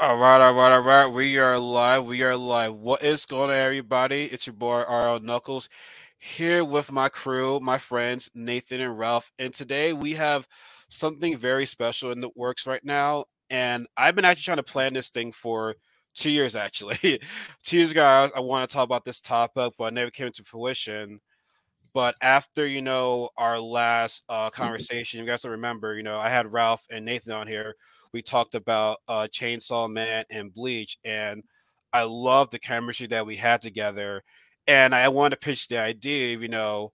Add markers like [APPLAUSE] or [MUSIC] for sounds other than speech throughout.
All right, all right, all right. We are live. We are live. What is going on, everybody? It's your boy RL Knuckles here with my crew, my friends Nathan and Ralph. And today we have something very special in the works right now. And I've been actually trying to plan this thing for two years, actually. [LAUGHS] two years ago, I, I want to talk about this topic, but it never came to fruition. But after you know our last uh, conversation, you guys will remember, you know, I had Ralph and Nathan on here we talked about uh, Chainsaw Man and Bleach, and I love the chemistry that we had together. And I want to pitch the idea you know,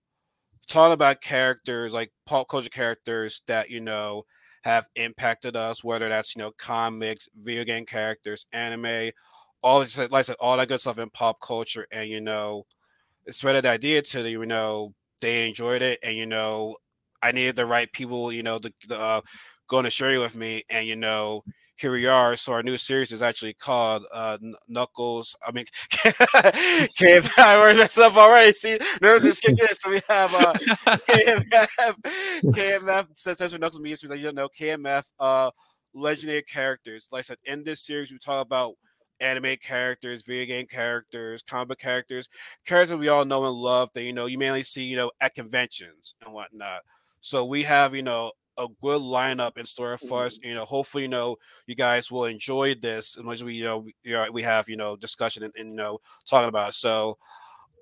talking about characters like pop culture characters that, you know, have impacted us, whether that's, you know, comics, video game characters, anime, all like I said, all that good stuff in pop culture. And, you know, spread the idea to the, you know, they enjoyed it. And, you know, I needed the right people, you know, the, the uh, going to share you with me. And you know, here we are. So our new series is actually called uh, Knuckles. I mean, [LAUGHS] KMF. [LAUGHS] I already messed up already. See, nerves are kicking in. So we have uh, KMF. [LAUGHS] KMF. Since Knuckles means you don't know KMF. Uh, legendary characters. Like I said, in this series, we talk about anime characters, video game characters, comic characters, characters we all know and love that you know you mainly see you know at conventions and whatnot. So we have you know a good lineup in store for us. Mm-hmm. You know, hopefully, you know, you guys will enjoy this as much as we, you know, we, we have, you know, discussion and, and, you know, talking about. It. So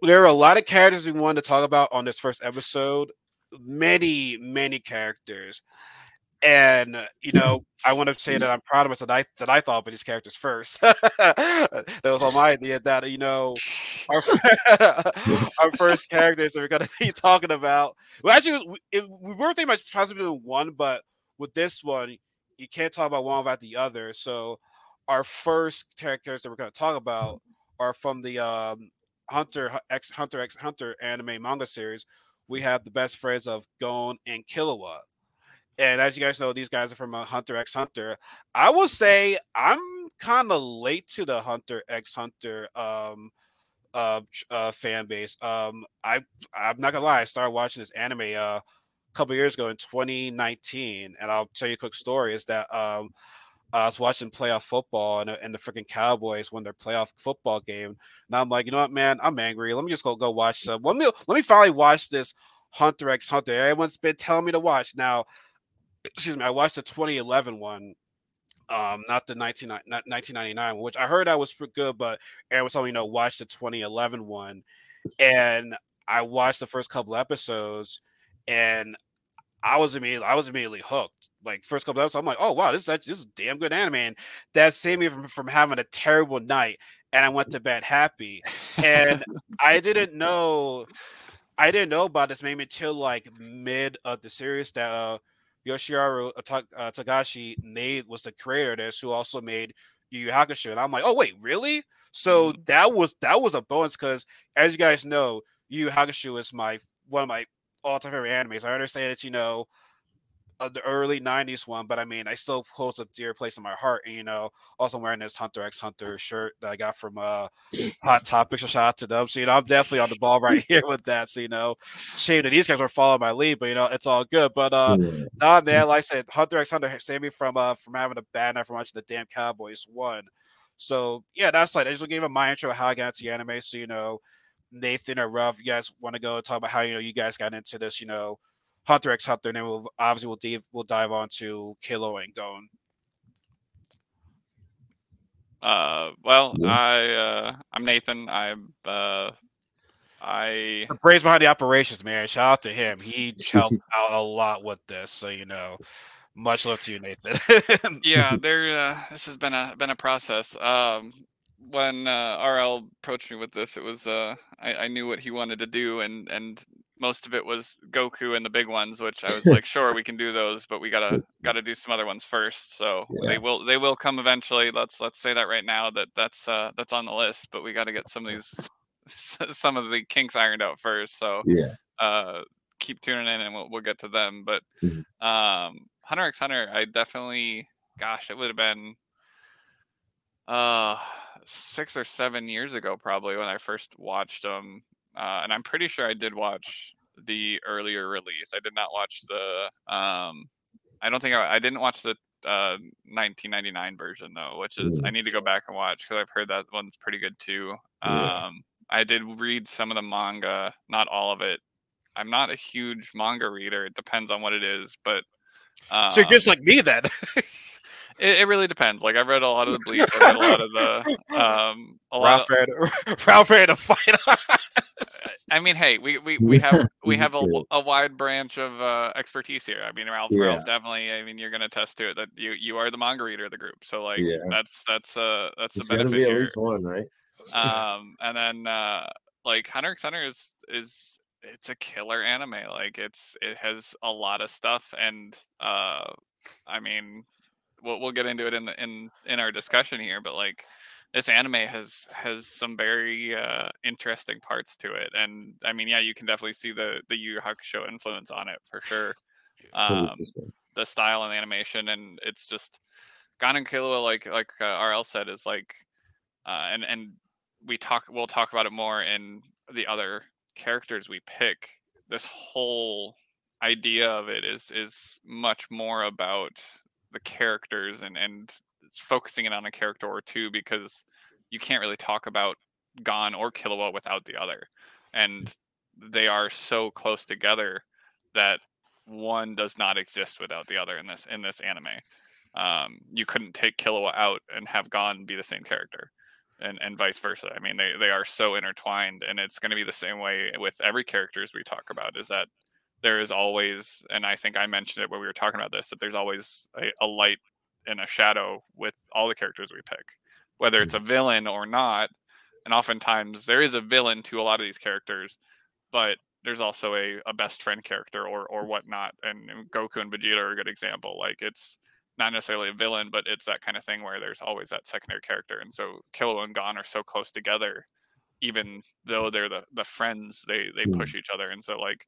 there are a lot of characters we wanted to talk about on this first episode. Many, many characters. And you know, [LAUGHS] I want to say that I'm proud of myself that I that I thought about these characters first. [LAUGHS] that was all my idea. That you know, our [LAUGHS] our first characters that we're gonna be talking about. Well, actually, we, we were thinking about possibly doing one, but with this one, you can't talk about one without the other. So, our first characters that we're gonna talk about are from the um, Hunter X Hunter X Hunter anime manga series. We have the best friends of Gon and Killua. And as you guys know, these guys are from uh, Hunter X Hunter. I will say I'm kind of late to the Hunter X Hunter um, uh, uh, fan base. Um, I I'm not gonna lie, I started watching this anime uh, a couple years ago in 2019, and I'll tell you a quick story. Is that um, I was watching playoff football and, and the freaking Cowboys won their playoff football game. And I'm like, you know what, man, I'm angry. Let me just go go watch some. Let me let me finally watch this Hunter X Hunter. Everyone's been telling me to watch. Now, excuse me, I watched the 2011 one um, not the 19, not 1999, which I heard I was good, but Aaron was telling me, you know, watch the 2011 one. And I watched the first couple episodes and I was immediately, I was immediately hooked. Like first couple episodes, I'm like, oh wow, this is this is damn good anime. And that saved me from, from having a terrible night. And I went to bed happy. And [LAUGHS] I didn't know, I didn't know about this maybe until like mid of the series that uh, Yoshihiro uh, Togashi made was the creator of this, who also made Yu Yu Hakusho. And I'm like, oh wait, really? So mm-hmm. that was that was a bonus because, as you guys know, Yu Yu Hakusho is my one of my all-time favorite animes. I understand it's you know the early '90s one, but I mean, I still hold a dear place in my heart. And you know, also wearing this Hunter X Hunter shirt that I got from uh Hot Topics. So shout out to them. So you know, I'm definitely on the ball right [LAUGHS] here with that. So you know, shame that these guys were following my lead, but you know, it's all good. But uh, yeah. nah, man, [LAUGHS] like I said, Hunter X Hunter saved me from uh from having a bad night from watching the damn Cowboys one. So yeah, that's like I just gave him my intro how I got into the anime. So you know, Nathan or Ralph, you guys want to go talk about how you know you guys got into this, you know Hunter X Hunter, and then we'll obviously we'll dive we'll dive on to Killua and Gon. Uh, well, I uh, I'm Nathan. I'm uh, I the brains behind the operations, man. Shout out to him. He helped [LAUGHS] out a lot with this, so you know. Much love to you, Nathan. [LAUGHS] yeah, there. Uh, this has been a been a process. Um, when uh, RL approached me with this, it was uh, I, I knew what he wanted to do, and and most of it was Goku and the big ones, which I was like, sure, we can do those, but we gotta [LAUGHS] gotta do some other ones first. So yeah. they will they will come eventually. Let's let's say that right now that that's uh, that's on the list, but we got to get some of these [LAUGHS] some of the kinks ironed out first. So yeah, uh, keep tuning in and we'll we'll get to them. But mm-hmm. um, Hunter X Hunter, I definitely, gosh, it would have been uh six or seven years ago probably when I first watched them uh, and I'm pretty sure I did watch the earlier release. I did not watch the. Um, I don't think I, I didn't watch the uh, 1999 version though, which is I need to go back and watch because I've heard that one's pretty good too. Um, I did read some of the manga, not all of it. I'm not a huge manga reader. It depends on what it is, but um, so you're just like me then. [LAUGHS] it, it really depends. Like I've read a lot of the Bleach, I've read a lot of the [LAUGHS] um, a lot. Ralph had [LAUGHS] Ralph had a fight. I mean, hey, we we, we have [LAUGHS] we have a, a wide branch of uh, expertise here. I mean, Ralph, Yeah. Ralph definitely. I mean, you're gonna attest to it that you you are the manga reader of the group. So like, Yeah. that's that's uh that's the It's gonna benefit be at here. least one, right? [LAUGHS] um and then uh like hunter x hunter is is it's a killer anime like it's it has a lot of stuff and uh i mean we'll, we'll get into it in the in in our discussion here but like this anime has has some very uh interesting parts to it and i mean yeah you can definitely see the the yu Yu hakusho influence on it for sure. Um the style and the animation and it's just Gon and Killua like like uh, RL said is like uh, and and we talk we'll talk about it more in the other characters we pick. This whole idea of it is is much more about the characters and and focusing it on a character or two because you can't really talk about Gon or Killua without the other and they are so close together that one does not exist without the other in this in this anime. Um, you couldn't take Killua out and have Gon be the same character, and and vice versa. I mean, they they are so intertwined, and it's going to be the same way with every characters we talk about. Is that there is always, and I think I mentioned it when we were talking about this, that there's always a, a light and a shadow with all the characters we pick, whether it's a villain or not. And oftentimes there is a villain to a lot of these characters, but there's also a, a best friend character or or whatnot. And Goku and Vegeta are a good example. Like it's not necessarily a villain, but it's that kind of thing where there's always that secondary character. And so Killua and Gon are so close together, even though they're the, the friends, they they Mm. push each other. And so like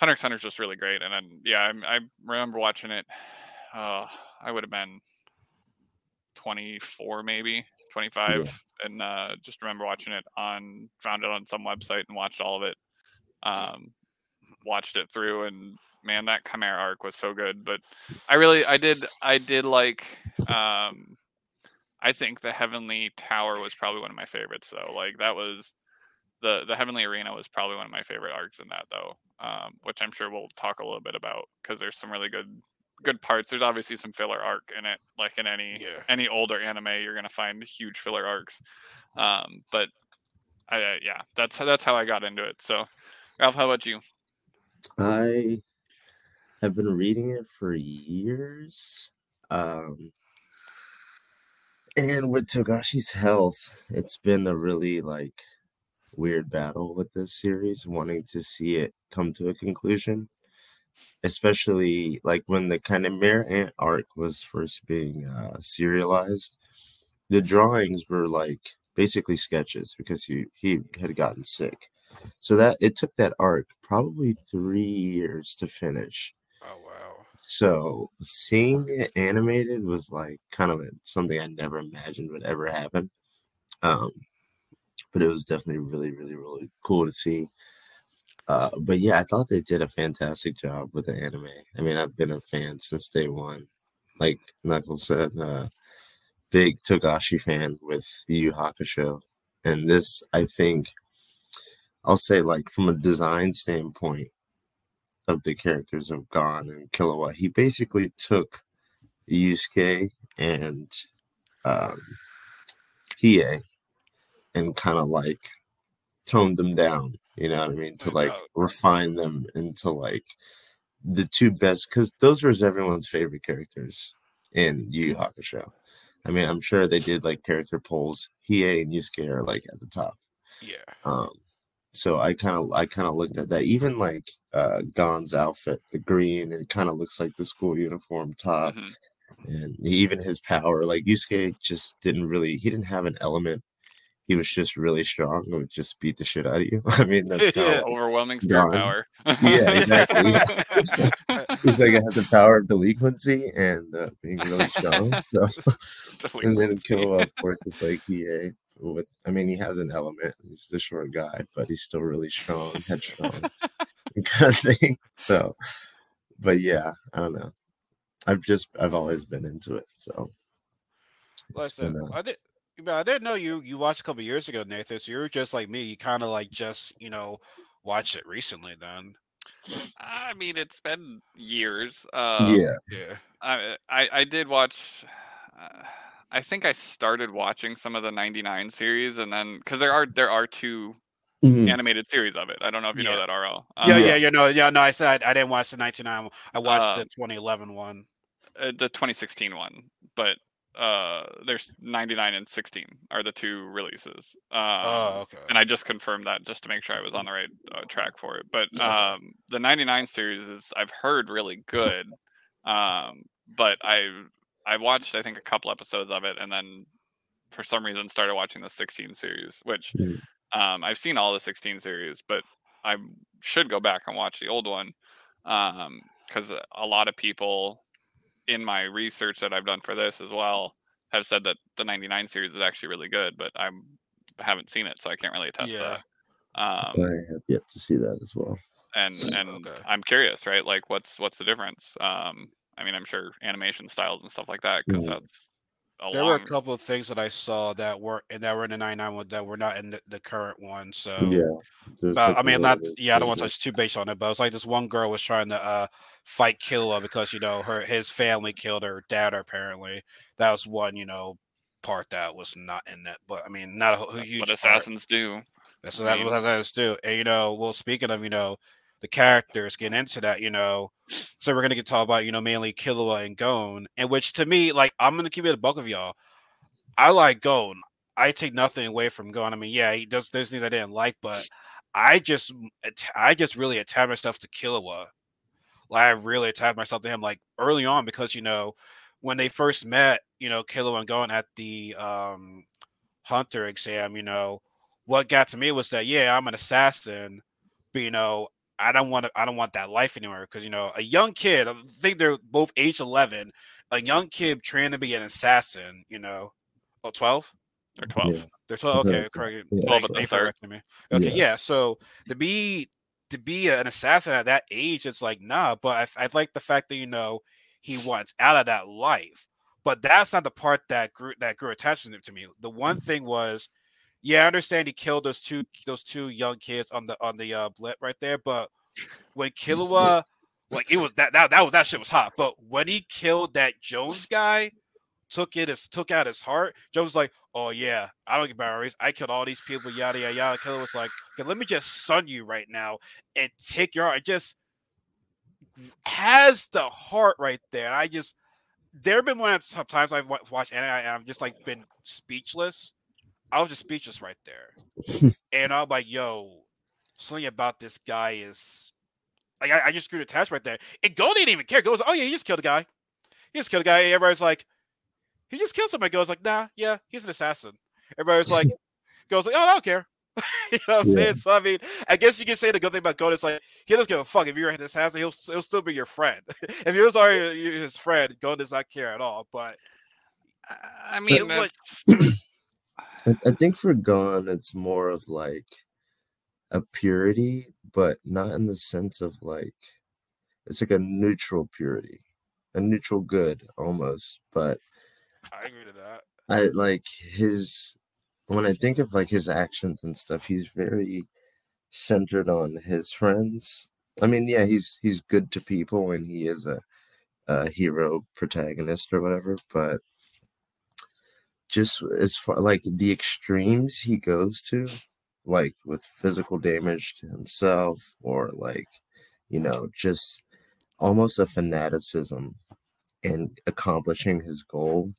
Hunter x Hunter's just really great. And then yeah, I, I remember watching it. Uh, I would have been 24 maybe 25 and uh, just remember watching it on found it on some website and watched all of it um, watched it through and man that chimera arc was so good but i really i did i did like um i think the heavenly tower was probably one of my favorites though like that was the the heavenly arena was probably one of my favorite arcs in that though um which i'm sure we'll talk a little bit about because there's some really good good parts there's obviously some filler arc in it like in any Yeah. any older anime you're gonna find huge filler arcs um but I, uh, yeah that's that's how i got into it so ralph how about you I have been reading it for years. Um, and with Togashi's health, it's been a really like weird battle with this series, wanting to see it come to a conclusion. Especially like when the kind of Mare Ant arc was first being uh, serialized, the drawings were like basically sketches because he he had gotten sick. So that it took that arc probably three years to finish. Oh wow. So seeing it animated was like kind of a, something I never imagined would ever happen. Um, but it was definitely really, really, really cool to see. Uh, but yeah, I thought they did a fantastic job with the anime. I mean, I've been a fan since day one. Like Knuckles said, uh, big Togashi fan with Yu Hakusho. And this, I think, I'll say, like, from a design standpoint of the characters of Gon and Killua, he basically took Yusuke and um, Hiei and kind of like toned them down. You know what I [LAUGHS] mean? To like refine them into like the two best, because those were everyone's favorite characters in Yu Yu Hakusho. I mean, I'm sure they did like character polls. Hiei and Yusuke are like at the top. Yeah. Um, so I kind of I kind of looked at that. Even like uh Gon's outfit, the green, it kind of looks like the school uniform top, Mhm. and even his power. Like Yusuke just didn't really he didn't have an element. He was just really strong. It would just beat the shit out of you. [LAUGHS] I mean, that's kind [LAUGHS] Yeah. of overwhelming spirit power Yeah, exactly. [LAUGHS] he's like I had the power of delinquency and uh, being really strong. So and then Killua, of course, is like he uh, with. I mean, he has an element. He's the short guy, but he's still really strong, headstrong, kind of thing. So, but yeah, I don't know. I've just I've always been into it. So Listen, been, uh, I did. I didn't know you. You watched a couple years ago, Nathan. So you're just like me. You kind of like just you know watched it recently. Then I mean, it's been years. Um, yeah, yeah. I, I I did watch. Uh, I think I started watching some of the '99 series, and then because there are there are 2 mm-hmm. animated series of it. I don't know if you yeah. know that, RL. Um, yeah, yeah, yeah, no, yeah, no. I said I, I didn't watch the 1999. I watched uh, the 2011 one, uh, the 2016 one, but uh there's 99 and 16 are the two releases um, oh okay and i just confirmed that just to make sure i was on the right uh, track for it but [LAUGHS] um the 99 series is i've heard really good um but i i watched i think a couple episodes of it and then for some reason started watching the 16 series which mm. um i've seen all the 16 series but i should go back and watch the old one um because a lot of people in my research that I've done for this as well have said that the 99 series is actually really good, but I haven't seen it, so I can't really attest yeah. that. Um, I have yet to see that as well. And and okay. I'm curious, right? Like, what's what's the difference? Um, I mean, I'm sure animation styles and stuff like that, because mm-hmm. that's there were a couple of things that I saw that were and that were in the 99 one that were not in the, the current one. So yeah, but, I mean, not yeah, I don't want to touch too based on it, but it's like this one girl was trying to uh, fight Killua because you know her his family killed her dad apparently. That was one you know part that was not in that, but I mean, not a, huge. What assassins part. do. That's what, I mean, what assassins do. And you know, well, speaking of you know the characters, getting into that, you know, so we're gonna get to talk about you know mainly Killua and Gon, and which to me, like I'm gonna keep it a buck of y'all. I like Gon. I take nothing away from Gon. I mean, yeah, he does there's things I didn't like, but I just I just really attach myself to Killua. Like I really attached myself to him like early on because you know when they first met, you know, Killua and Gon at the um hunter exam, you know, what got to me was that yeah, I'm an assassin, but you know, I don't want to. I don't want that life anymore because you know a young kid. I think they're both age eleven. A young kid trying to be an assassin. You know, oh 12? They're twelve. Yeah. They're twelve. Okay, correct. Yeah. Twelve at the start. Me. Okay, yeah. yeah. So to be to be an assassin at that age, it's like nah. But I, I like the fact that you know he wants out of that life. But that's not the part that grew that grew attachment to me. The one thing was yeah, I understand he killed those two those two young kids on the on the uh, blip right there, but when Killua, like it was that that that was that shit was hot. But when he killed that Johness guy, took it as took out his heart. Johness was like, "Oh yeah, I don't get batteries. I killed all these people. Yada yada yada." Killua was like, okay, "Let me just sun you right now and take your heart." just has the heart right there. And I just there have been one of times I've watched and I, I've just like been speechless I was just speechless right there. [LAUGHS] and I'm like, yo, something about this guy is like I, I just grew attached right there. And Gon didn't even care. Goes, oh yeah, he just killed a guy. He just killed a guy. Everybody's like, he just killed somebody. Goes like, nah, yeah, he's an assassin. Everybody's like, [LAUGHS] goes like, oh, I don't care. [LAUGHS] you know what I'm yeah. saying? So I mean, I guess you can say the good thing about Gon is like he doesn't give a fuck if you're an assassin. He'll he'll still be your friend. if you're already his friend, Gon does not care at all. But I mean, but, I, I think for Gon, it's more of like a purity, but not in the sense of like it's like a neutral purity, a neutral good almost. But I agree to that. I like his when I think of like his actions and stuff, he's very centered on his friends. I mean, yeah, he's he's good to people and he is a, a hero protagonist or whatever, but just as far like the extremes he goes to, like with physical damage to himself or like, you know, just almost a fanaticism in accomplishing his goal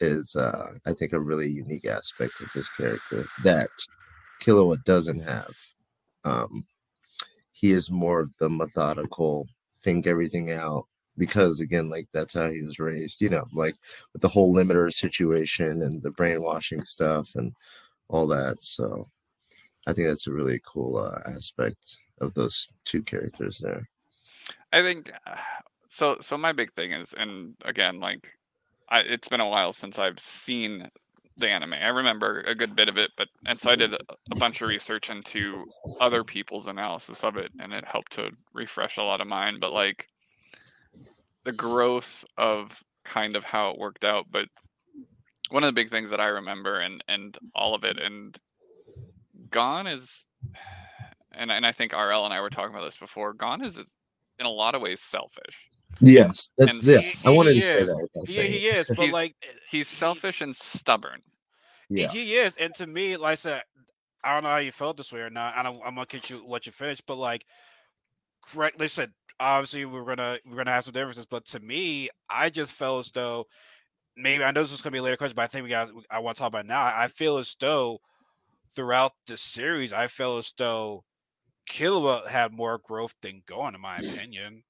is uh I think a really unique aspect of his character that Killua doesn't have. Um he is more of the methodical, think everything out, because again like that's how he was raised you know like with the whole limiter situation and the brainwashing stuff and all that so i think that's a really cool uh, aspect of those two characters there. I think [SIGHS] so so my big thing is and again like I, it's been a while since i've seen the anime. I remember a good bit of it but and so i did a, a bunch of research into other people's analysis of it and it helped to refresh a lot of mine but like the growth of kind of how it worked out. But one of the big things that I remember and and all of it and Gon is and and I think RL and I were talking about this before. Gon is in a lot of ways selfish. Yes, that's And yeah. he- I wanted he to say that. Yeah, saying he it. is, [LAUGHS] but He's- like He's selfish and stubborn. Yeah. He is, and to me, like I said, I don't know how you felt this way or not. I don't. I'm gonna get you let you finish, but like, correct. They said obviously we're gonna we're gonna have some differences, but to me, I just felt as though maybe I know this is gonna be a later question, but I think we got I want to talk about now. I feel as though throughout the series, I feel as though Killua had more growth than Gon, in my [LAUGHS] opinion.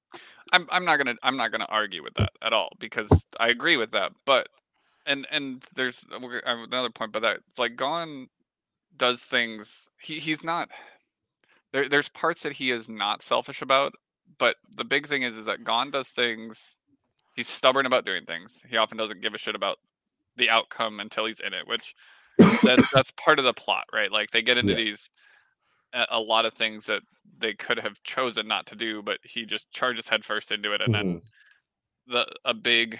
I'm I'm not gonna I'm not gonna argue with that at all because I agree with that. But and and there's uh, have another point, but that it's like Gon does things. He he's not. There there's parts that he is not selfish about, but the big thing is is that Gon does things. He's stubborn about doing things. He often doesn't give a shit about the outcome until he's in it, which that's [COUGHS] that's part of the plot, right? Like they get into Yeah. these a, lot of things that they could have chosen not to do, but he just charges headfirst into it, and then Mhm. the a big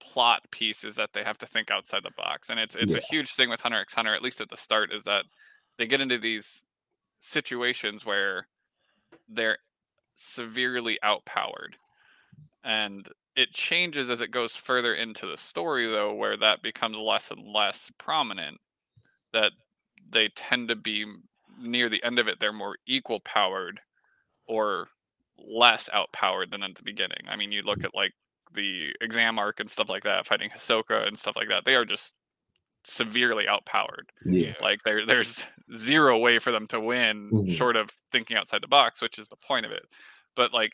plot piece is that they have to think outside the box, and it's it's Yeah. a huge thing with Hunter x Hunter, at least at the start, is that they get into these situations where they're severely outpowered, and it changes as it goes further into the story, though, where that becomes less and less prominent. That they tend to be near the end of it, they're more equal powered or less outpowered than at the beginning. I mean, you look at like the exam arc and stuff like that, fighting Hisoka and stuff like that. They are just severely outpowered. Yeah. Like there, there's zero way for them to win, Mhm. short of thinking outside the box, which is the point of it. But like,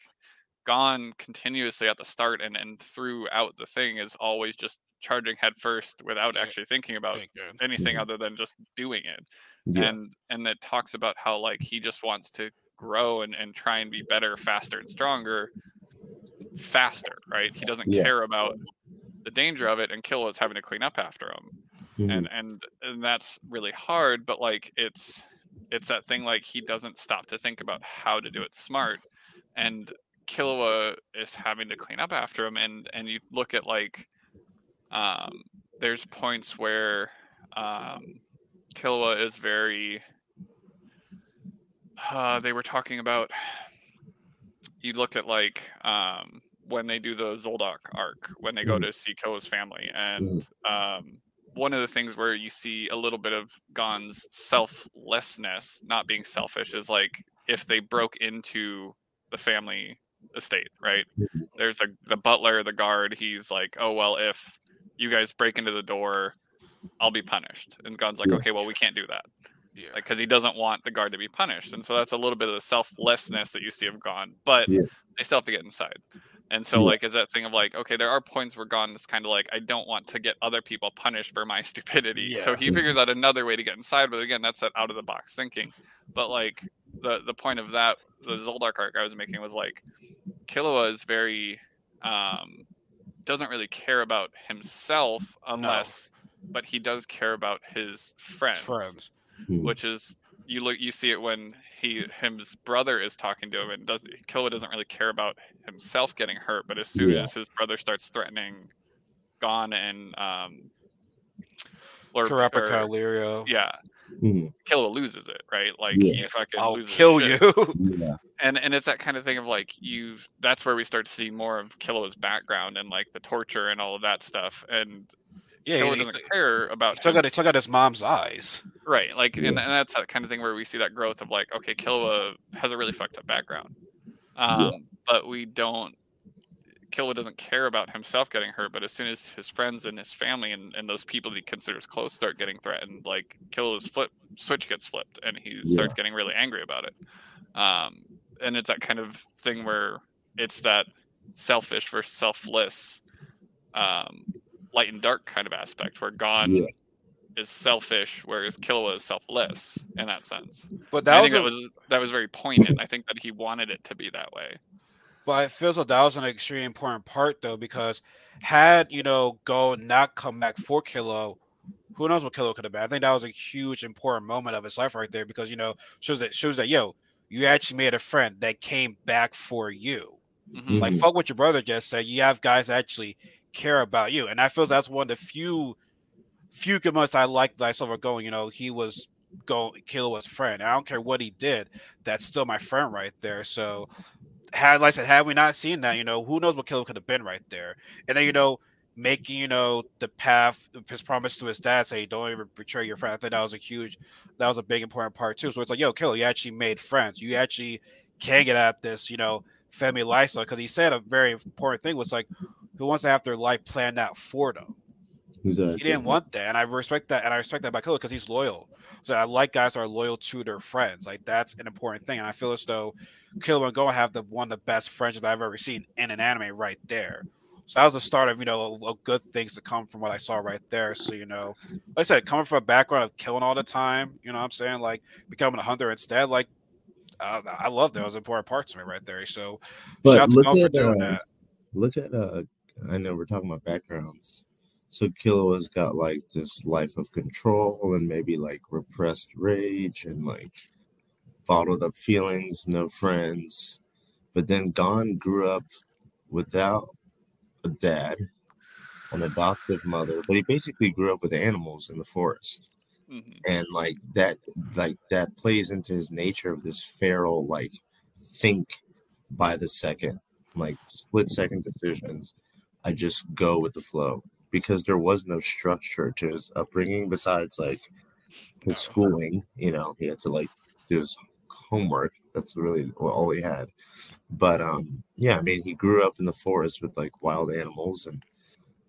Gon continuously at the start and and throughout the thing is always just charging head first without Yeah. actually thinking about anything Mhm. other than just doing it Yeah. and and it talks about how like he just wants to grow and, and try and be better faster and stronger faster right he doesn't Yeah. care about the danger of it and Killua's having to clean up after him Mhm. and and and that's really hard but like it's it's that thing like he doesn't stop to think about how to do it smart and Killua is having to clean up after him and and you look at like um there's points where um Killua is very uh they were talking about you look at like um when they do the Zoldyck arc when they go Mhm. to see Killua's family and um one of the things where you see a little bit of Gon's selflessness, not being selfish, is like if they broke into the family estate, right? Mhm. There's the the butler, the guard. He's like, oh well, if you guys break into the door, I'll be punished. And Gon's like, okay, well we can't do that, Yeah. like because he doesn't want the guard to be punished, and so that's a little bit of the selflessness that you see of Gon, but Yeah. they still have to get inside. And so, Yeah. like, is that thing of like, okay, there are points where Gon is kind of like, I don't want to get other people punished for my [LAUGHS] stupidity. So he figures out another way to get inside. But again, that's that out of the box thinking. But like, the the point of that, the Zoldyck arc I was making was like, Killua is very, um, doesn't really care about himself unless, but he does care about his friends Friends. Mhm. which is you look you see it when he his brother is talking to him and does Killua doesn't really care about himself getting hurt, but as soon Yeah. as his brother starts threatening Gon and um or, Kurapika, or- Leorio. yeah, Mhm. Killua loses it, right? Like Yeah. he fucking I'll kill you. [LAUGHS] Yeah. And and it's that kind of thing of like you that's where we start to see more of Killua's background and like the torture and all of that stuff. And yeah, Killua he, doesn't he, care about he took out he took out his mom's eyes. Right, like, and, and that's that kind of thing where we see that growth of like, okay, Killua has a really fucked up background, um, but we don't. Killua doesn't care about himself getting hurt, but as soon as his friends and his family and, and those people that he considers close start getting threatened, like Killua's flip switch gets flipped, and he Yeah. starts getting really angry about it. Um, and it's that kind of thing where it's that selfish versus selfless, um, light and dark kind of aspect, where Gon Yeah. is selfish, whereas Killua is selfless in that sense. But And I that think was, that was that was very poignant. I think that he wanted it to be that way. but it feels like that was an extremely important part though, because had you know Gon not come back for Killua, who knows what Killua could have been. I think that was a huge important moment of his life right there because you know shows that shows that yo, you actually made a friend that came back for you. Mhm. Like Mhm. fuck what your brother just said. You have guys that actually care about you, and I feel that's one of the few few good months I like that I saw going. You know, he was going Killua was friend. I don't care what he did. That's still my friend right there. So had like I said, had we not seen that, you know, who knows what Killua could have been right there. And then you know, making you know the path, his promise to his dad, say don't ever betray your friend. I think that was a huge, that was a big important part too. So it's like, yo, Killua, you actually made friends. You actually can get at this, you know, family lifestyle. Because he said a very important thing was like, who wants to have their life planned out for them? Exactly. He didn't want that, and I respect that, and I respect that about Killua because he's loyal. So I like guys that are loyal to their friends. Like that's an important thing, and I feel as though Killua and Gon have the one of the best friendships I've ever seen in an anime right there. So that was the start of you know of good things to come from what I saw right there. So you know, like I said, coming from a background of killing all the time, you know what I'm saying, like becoming a hunter instead, like uh, I love those important parts of me right there. So But shout out to look for doing uh, that. Look at uh I know we're talking about backgrounds. So Killua's got like this life of control and maybe like repressed rage and like bottled up feelings, no friends. But then Gon grew up without a dad, an adoptive mother, but he basically grew up with animals in the forest. Mhm. And like that like that plays into his nature of this feral like think by the second, like split second decisions. I just go with the flow because there was no structure to his upbringing besides like his schooling. You know, he had to like do his homework. That's really all he had. But um, yeah, I mean, he grew up in the forest with like wild animals and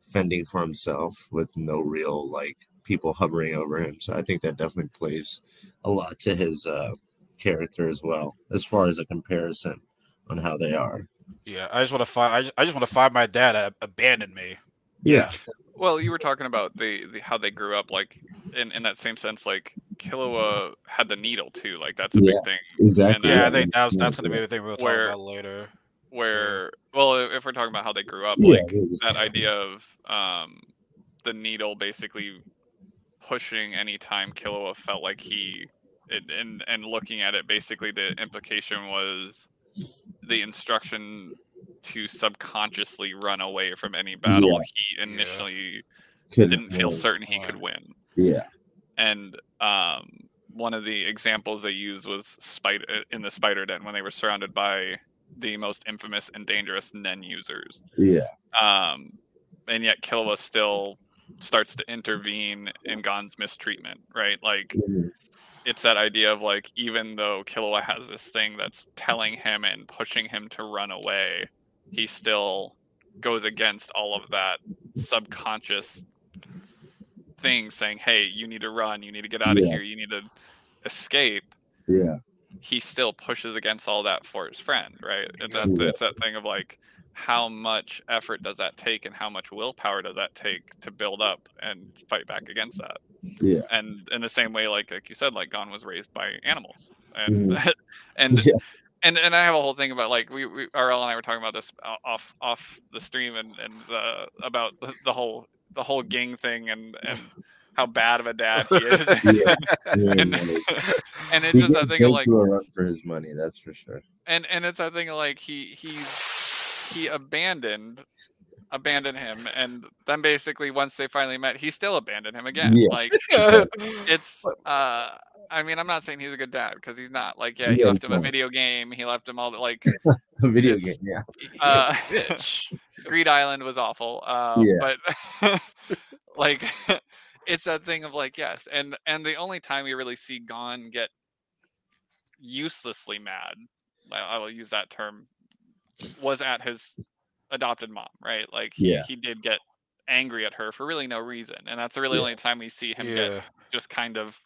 fending for himself with no real like people hovering over him. So I think that definitely plays a lot to his uh, character as well, as far as a comparison on how they are. Yeah, I just want to find. I just, I just want to find my dad that abandoned me. Yeah, Well, you were talking about the, the how they grew up, like in, in that same sense, like Killua had the needle too. Like that's a Yeah. big thing. exactly. Yeah, Yeah, I think that was that's gonna be the thing we'll talk Where- about later. Where, well, if we're talking about how they grew up, Yeah, like it was- that idea of um, the needle basically pushing anytime Killua felt like he, it, and and looking at it, basically the implication was the instruction to subconsciously run away from any battle he initially couldn't didn't feel win. certain he could win. Yeah, and um, one of the examples they used was spider in the spider den when they were surrounded by the most infamous and dangerous nen users yeah, um, and yet Killua still starts to intervene in Gon's mistreatment right like Mhm. It's that idea of like even though Killua has this thing that's telling him and pushing him to run away he still goes against all of that subconscious thing saying hey you need to run you need to get out of Yeah. here you need to escape yeah, he still pushes against all that for his friend right and Yeah. that's Yeah. it's that thing of like how much effort does that take and how much willpower does that take to build up and fight back against that yeah, and in the same way like like you said like Gon was raised by animals and [LAUGHS] and Mm-hmm. Yeah. and and I have a whole thing about like we, we RL and I were talking about this off off the stream and and the about the, the whole the whole Ging thing and and how bad of a dad he is [LAUGHS] Yeah. [LAUGHS] and, and it's he just that thing of like for his money. That's for sure. and and it's that thing of like he he's he abandoned abandoned him and then basically once they finally met he still abandoned him again Yeah. like [LAUGHS] it's uh i mean i'm not saying he's a good dad because he's not like yeah he Yeah, left him a video game he left him all the like [LAUGHS] A video game. Yeah, uh [LAUGHS] greed island was awful um Yeah. but like it's that thing of like yes and and the only time we really see Gon get uselessly mad I I will use that term was at his adopted mom right like he, Yeah. he did get angry at her for really no reason and that's the really Yeah. only time we see him get just kind of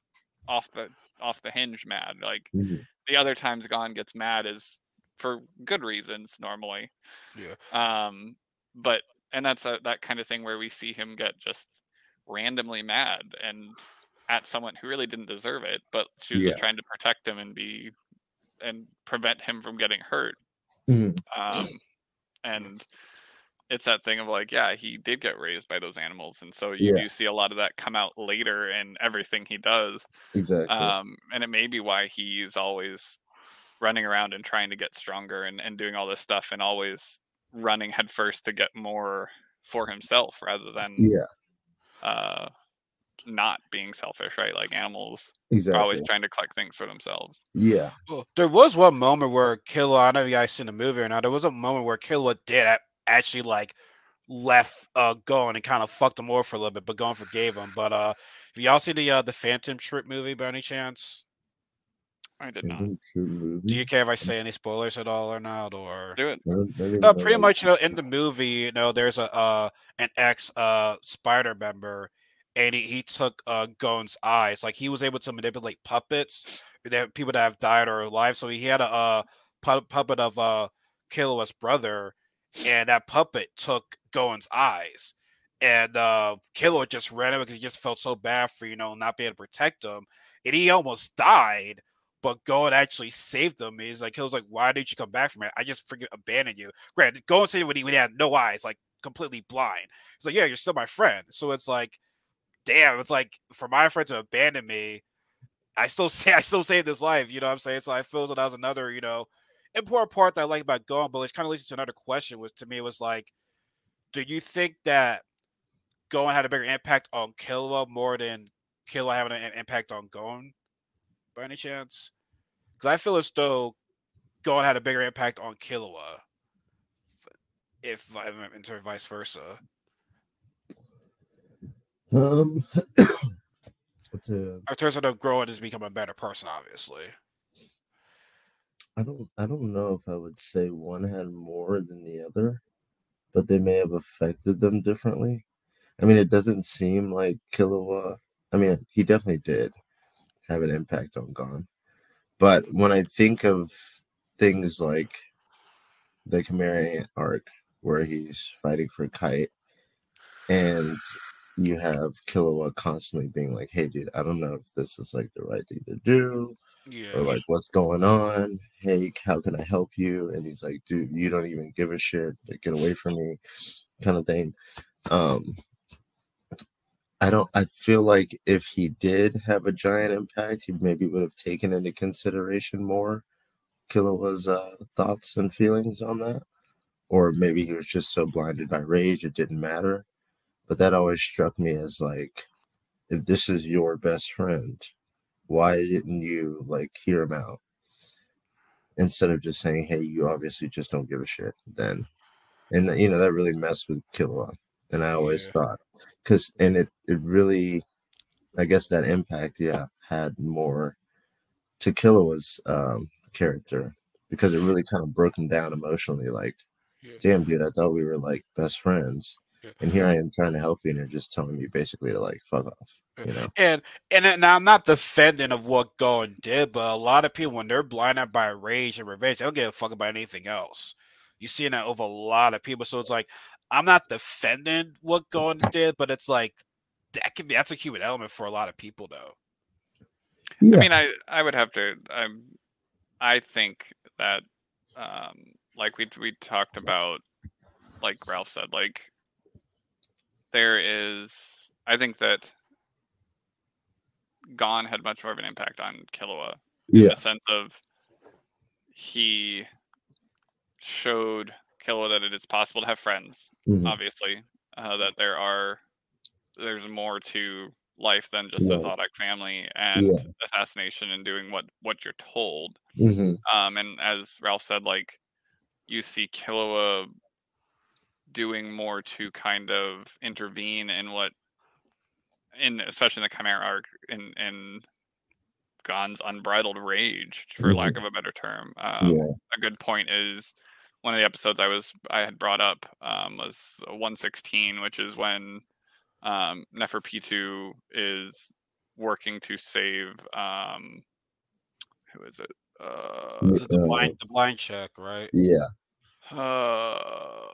off the off the hinge mad like Mhm. the other times Gon gets mad is for good reasons normally yeah. um but and that's a, that kind of thing where we see him get just randomly mad and at someone who really didn't deserve it but she was just trying to protect him and be and prevent him from getting hurt Mhm. um and it's that thing of like yeah he did get raised by those animals and so you Yeah. do see a lot of that come out later in everything he does exactly. um and it may be why he's always running around and trying to get stronger and, and doing all this stuff and always running headfirst to get more for himself rather than Yeah, uh not being selfish, right? Like animals are always trying to collect things for themselves. yeah, Well, there was one moment where Killua, I don't know if you guys seen the movie or not. There was a moment where Killua did actually like left uh going and kind of fucked him over for a little bit, but Gon forgave him. But uh have y'all seen the uh the Phantom Troop movie by any chance? I did not Phantom Troop movie. Do you care if I say any spoilers at all or not? Or do it. I don't- I didn't No, pretty much. You know, in the movie, you know, there's a uh an ex uh spider member, and he, he took uh Gon's eyes. Like he was able to manipulate puppets that people that have died or alive. So he had a uh pu- puppet of uh Killua's brother, and that puppet took Gon's eyes. And uh Killua just ran away because he just felt so bad for you know not being able to protect him, and he almost died but Gon actually saved him. He's like, he was like, why did you come back from it? I just freaking abandoned you. Granted, Gon said when he, when he had no eyes, like completely blind. He's like, yeah, you're still my friend. So it's like, damn, it's like for my friend to abandon me, I still [LAUGHS] say I still saved his life. You know what I'm saying? So I feel that was another, you know, important part that I like about Gon, but it kind of leads to another question. Was to me was like, do you think that Gon had a bigger impact on Killua more than Killua having an impact on Gon? by any chance? Because I feel as though Gon had a bigger impact on Killua, if I instead vice versa. Um, a, In terms of growing as becoming a better person, obviously. I don't I don't know if I would say one had more than the other, but they may have affected them differently. I mean, it doesn't seem like Killua. I mean, he definitely did have an impact on Gon, but when I think of things like the Chimera Ant arc, where he's fighting for Kite, and you have Killua constantly being like, "Hey, dude, I don't know if this is like the right thing to do." Yeah. or like what's going on. Hey how can i help you? And he's like dude you don't even give a shit. Like, get away from me kind of thing. Um i don't i feel like if he did have a giant impact he maybe would have taken into consideration more Killua's uh, thoughts and feelings on that. Or maybe he was just so blinded by rage it didn't matter but that always struck me as like if this is your best friend why didn't you like hear him out instead of just saying hey you obviously just don't give a shit then and you know that really messed with Killua and i always Yeah. thought because and it it really i guess that impact yeah had more to Killua's um character because it really kind of broke him down emotionally like Yeah. damn dude i thought we were like best friends. And here i am trying to help you and you're just telling me basically to like fuck off you know And and then- now I'm not defending of what Gon did, but a lot of people when they're blinded by rage and revenge, they don't give a fuck about anything else. You see that over a lot of people. So it's like I'm not defending what Gon did, but it's like that can be that's a human element for a lot of people though. I mean, I I would have to. I I think that, um, like we we talked about, like Ralph said, like there is. I think that Gon had much more of an impact on Killua in yeah the sense of he showed Killua that it is possible to have friends. Mhm. Obviously, uh, that there are there's more to life than just the Yes. Zoldyck family and Yeah. assassination and doing what what you're told. Mhm. Um, and as Ralph said, like you see Killua doing more to kind of intervene in what, in especially in the Chimera arc, in in Gon's unbridled rage, for lack of a better term. Um, yeah a good point is one of the episodes I was I had brought up um, was 116, which is when um, Neferpitou is working to save um, who is it? Uh, The, the Uh, blind the blind check, right? yeah uh,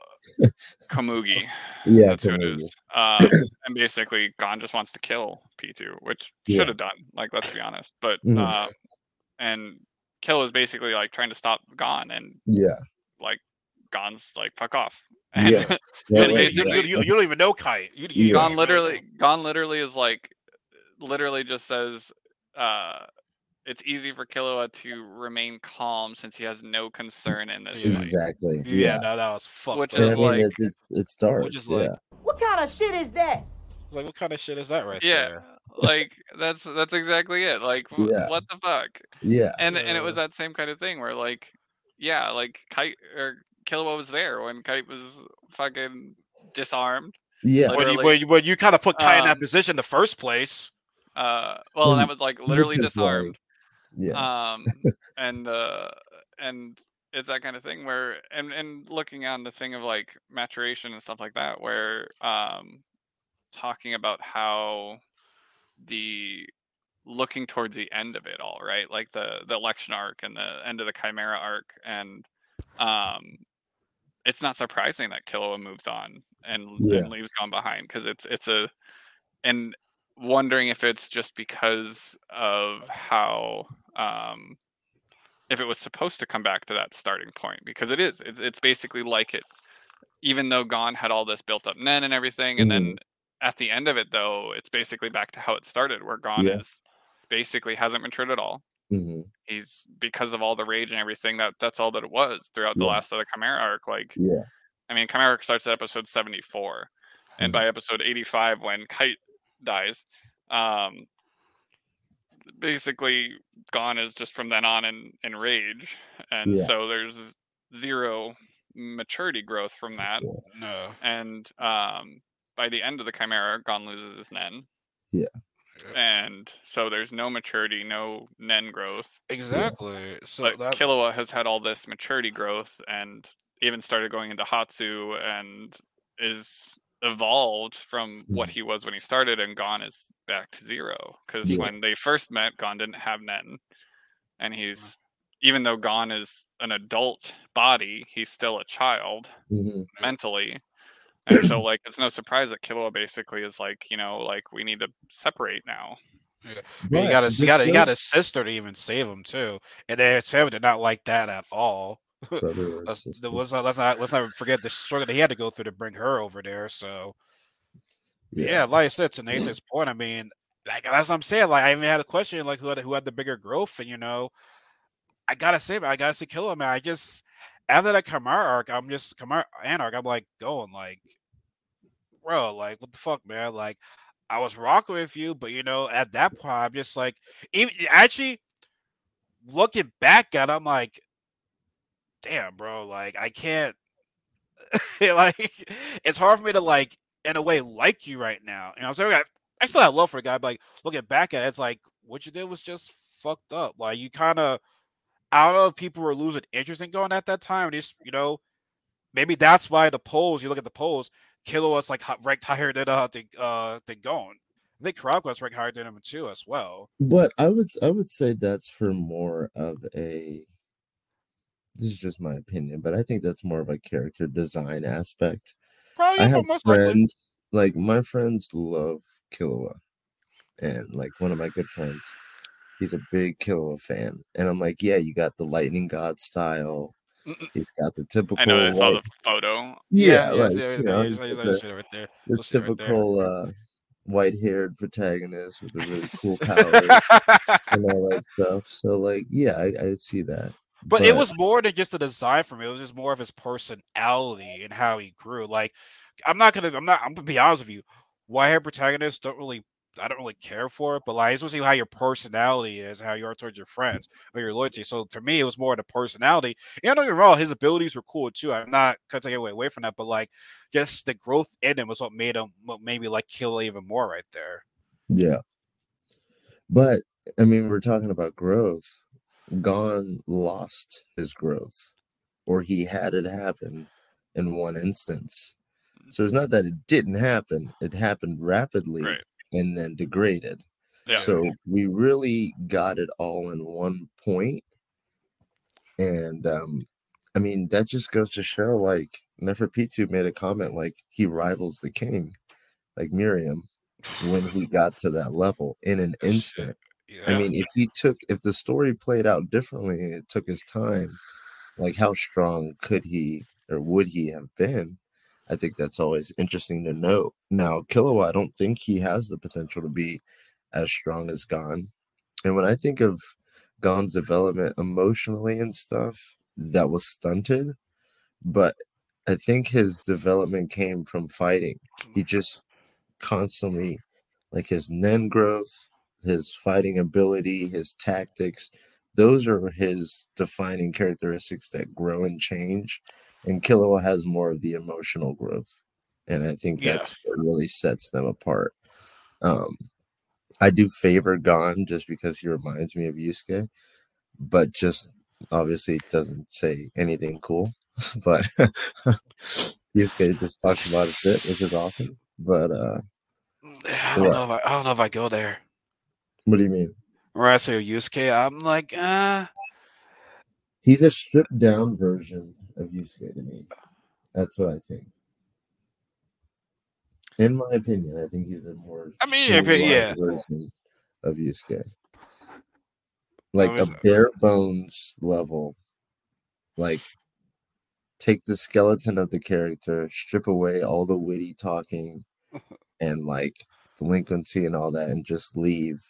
Komugi. [LAUGHS] yeah That's who it Komugi. is. [CLEARS THROAT] Um, and basically, Gon just wants to kill Pitou, which should have done. Like, let's be honest. But Mhm. um, and Kill is basically like trying to stop Gon, and yeah like Gon's like fuck off. [LAUGHS] Yeah. And Yeah, Yeah, And right, you, basically- you, you, you don't even know Kite. You, you, Yeah. Gon literally don't. Gon literally is like literally just says uh it's easy for Killua to remain calm since he has no concern in this Yeah. fight. Exactly. Yeah, Yeah. no, that was fucked Which up. Is I mean, like- it's, it's it's dark. Which is like- yeah. What kind of shit is that? Like, what kind of shit is that right Yeah, there? like that's that's exactly it. Like, Yeah. what the fuck? Yeah. And and it was that same kind of thing where like, yeah, like Kite or Killua was there when Kite was fucking disarmed. Yeah. When you, when you, when you kind of put Kai in that um, position in the first place. Uh, well, and that was like literally which is like- disarmed. Yeah. um [LAUGHS] and uh and it's that kind of thing where and and looking on the thing of like maturation and stuff like that where um talking about how the looking towards the end of it all right like the the election arc and the end of the chimera arc and um it's not surprising that Killua moves on and, Yeah. and leaves Gon behind because it's it's a and wondering if it's just because of how um if it was supposed to come back to that starting point because it is it's, it's basically like it even though Gon had all this built up Nen and everything and then at the end of it though it's basically back to how it started where Gon Yeah. is basically hasn't matured at all hmm he's because of all the rage and everything that that's all that it was throughout the Yeah. last of the Chimera arc like Yeah. I mean, Chimera starts at episode 74. And Mhm. by episode 85, when Kite dies, um, basically Gon is just from then on in, in rage. And Yeah. so there's zero maturity growth from that. Yeah. No. And um, by the end of the Chimera, Gon loses his Nen. Yeah. And so there's no maturity, no Nen growth. Exactly. So But that, Killua has had all this maturity growth and even started going into Hatsu and is evolved from what he was when he started and Gon is back to zero. Because Yeah. when they first met, Gon didn't have Nen. And he's even though Gon is an adult body, he's still a child hmm mentally. And so like it's no surprise that Killua basically is like, you know, like we need to separate now. you got a you got you got his sister to even save him too, and then his family did not like that at all. [LAUGHS] Let's, was not, let's not let's not forget the struggle that he had to go through to bring her over there. So yeah, like I said to Nathan's point, I mean, like that's what I'm saying. Like I even had a question like who had who had the bigger growth, and you know, I gotta say, man, I gotta say, Killer man. I just after that Chimera arc, I'm just Chimera arc, I'm like going like, bro, like what the fuck, man? Like I was rocking with you, but you know, at that point, I'm just like, even actually looking back at, it, I'm like, damn, bro, like I can't. [LAUGHS] like it's hard for me to like in a way like you right now. You know, I'm saying I, I still have love for a guy, but like looking back at it, it's like what you did was just fucked up. Like you kind of, I don't know if people were losing interest in going at that time. Just you know, maybe that's why the polls. You look at the polls, Killua was like ranked higher than uh than, uh than Gon. I think Kurapika was ranked higher than him too as well. But I would I would say that's for more of a this is just my opinion, but I think that's more of a character design aspect. Probably I have most likely. friends like my friends love Killua. And like one of my good friends, he's a big Killua fan. And I'm like, yeah, you got the lightning god style. Mm-mm. He's got the typical I know I saw like- the photo. yeah, yeah, like, yeah, you know, yeah, he's yeah, yeah, the, shit right there. the You'll see right typical uh white haired protagonist with the really cool [LAUGHS] powers and all that stuff. So like yeah, I, I see that. But it was more than just a design for me. It was just more of his personality and how he grew. Like, I'm not gonna, I'm not, I'm gonna be honest with you. White hair protagonists don't really, I don't really care for it. But like, I just want to see how your personality is, how you are towards your friends, or your loyalty. So for me, it was more the personality. And don't get me wrong, his abilities were cool too. I'm not gonna take away away from that, but like, just the growth in him was what made him, what made me like kill even more right there. Yeah. But I mean, we're talking about growth. Gon lost his growth, or he had it happen in one instance. So it's not that it didn't happen, it happened rapidly Right. and then degraded. Yeah. So we really got it all in one point. And um, I mean, that just goes to show like Neferpitou made a comment like he rivals the king, like Meruem, when he got to that level in an [LAUGHS] instant. Yeah. I mean, if he took, if the story played out differently it took his time, like how strong could he or would he have been? I think that's always interesting to note. Now, Killua, I don't think he has the potential to be as strong as Gon. And when I think of Gon's development emotionally and stuff that was stunted, but I think his development came from fighting. He just constantly, like his Nen growth, his fighting ability, his tactics, those are his defining characteristics that grow and change. And Killua has more of the emotional growth. And I think Yeah. that's what really sets them apart. Um, I do favor Gon just because he reminds me of Yusuke, but just obviously doesn't say anything cool. [LAUGHS] but [LAUGHS] Yusuke just talks about his bit, which is awesome. But uh, I don't What? know if I, I don't know if I go there. What do you mean? Say Yusuke, I'm like, uh, He's a stripped down version of Yusuke to me. That's what I think. In my opinion, I think he's a more I mean, yeah, but streamlined yeah. version of Yusuke. Like a bare bones level. Like take the skeleton of the character, strip away all the witty talking [LAUGHS] and like delinquency and all that, and just leave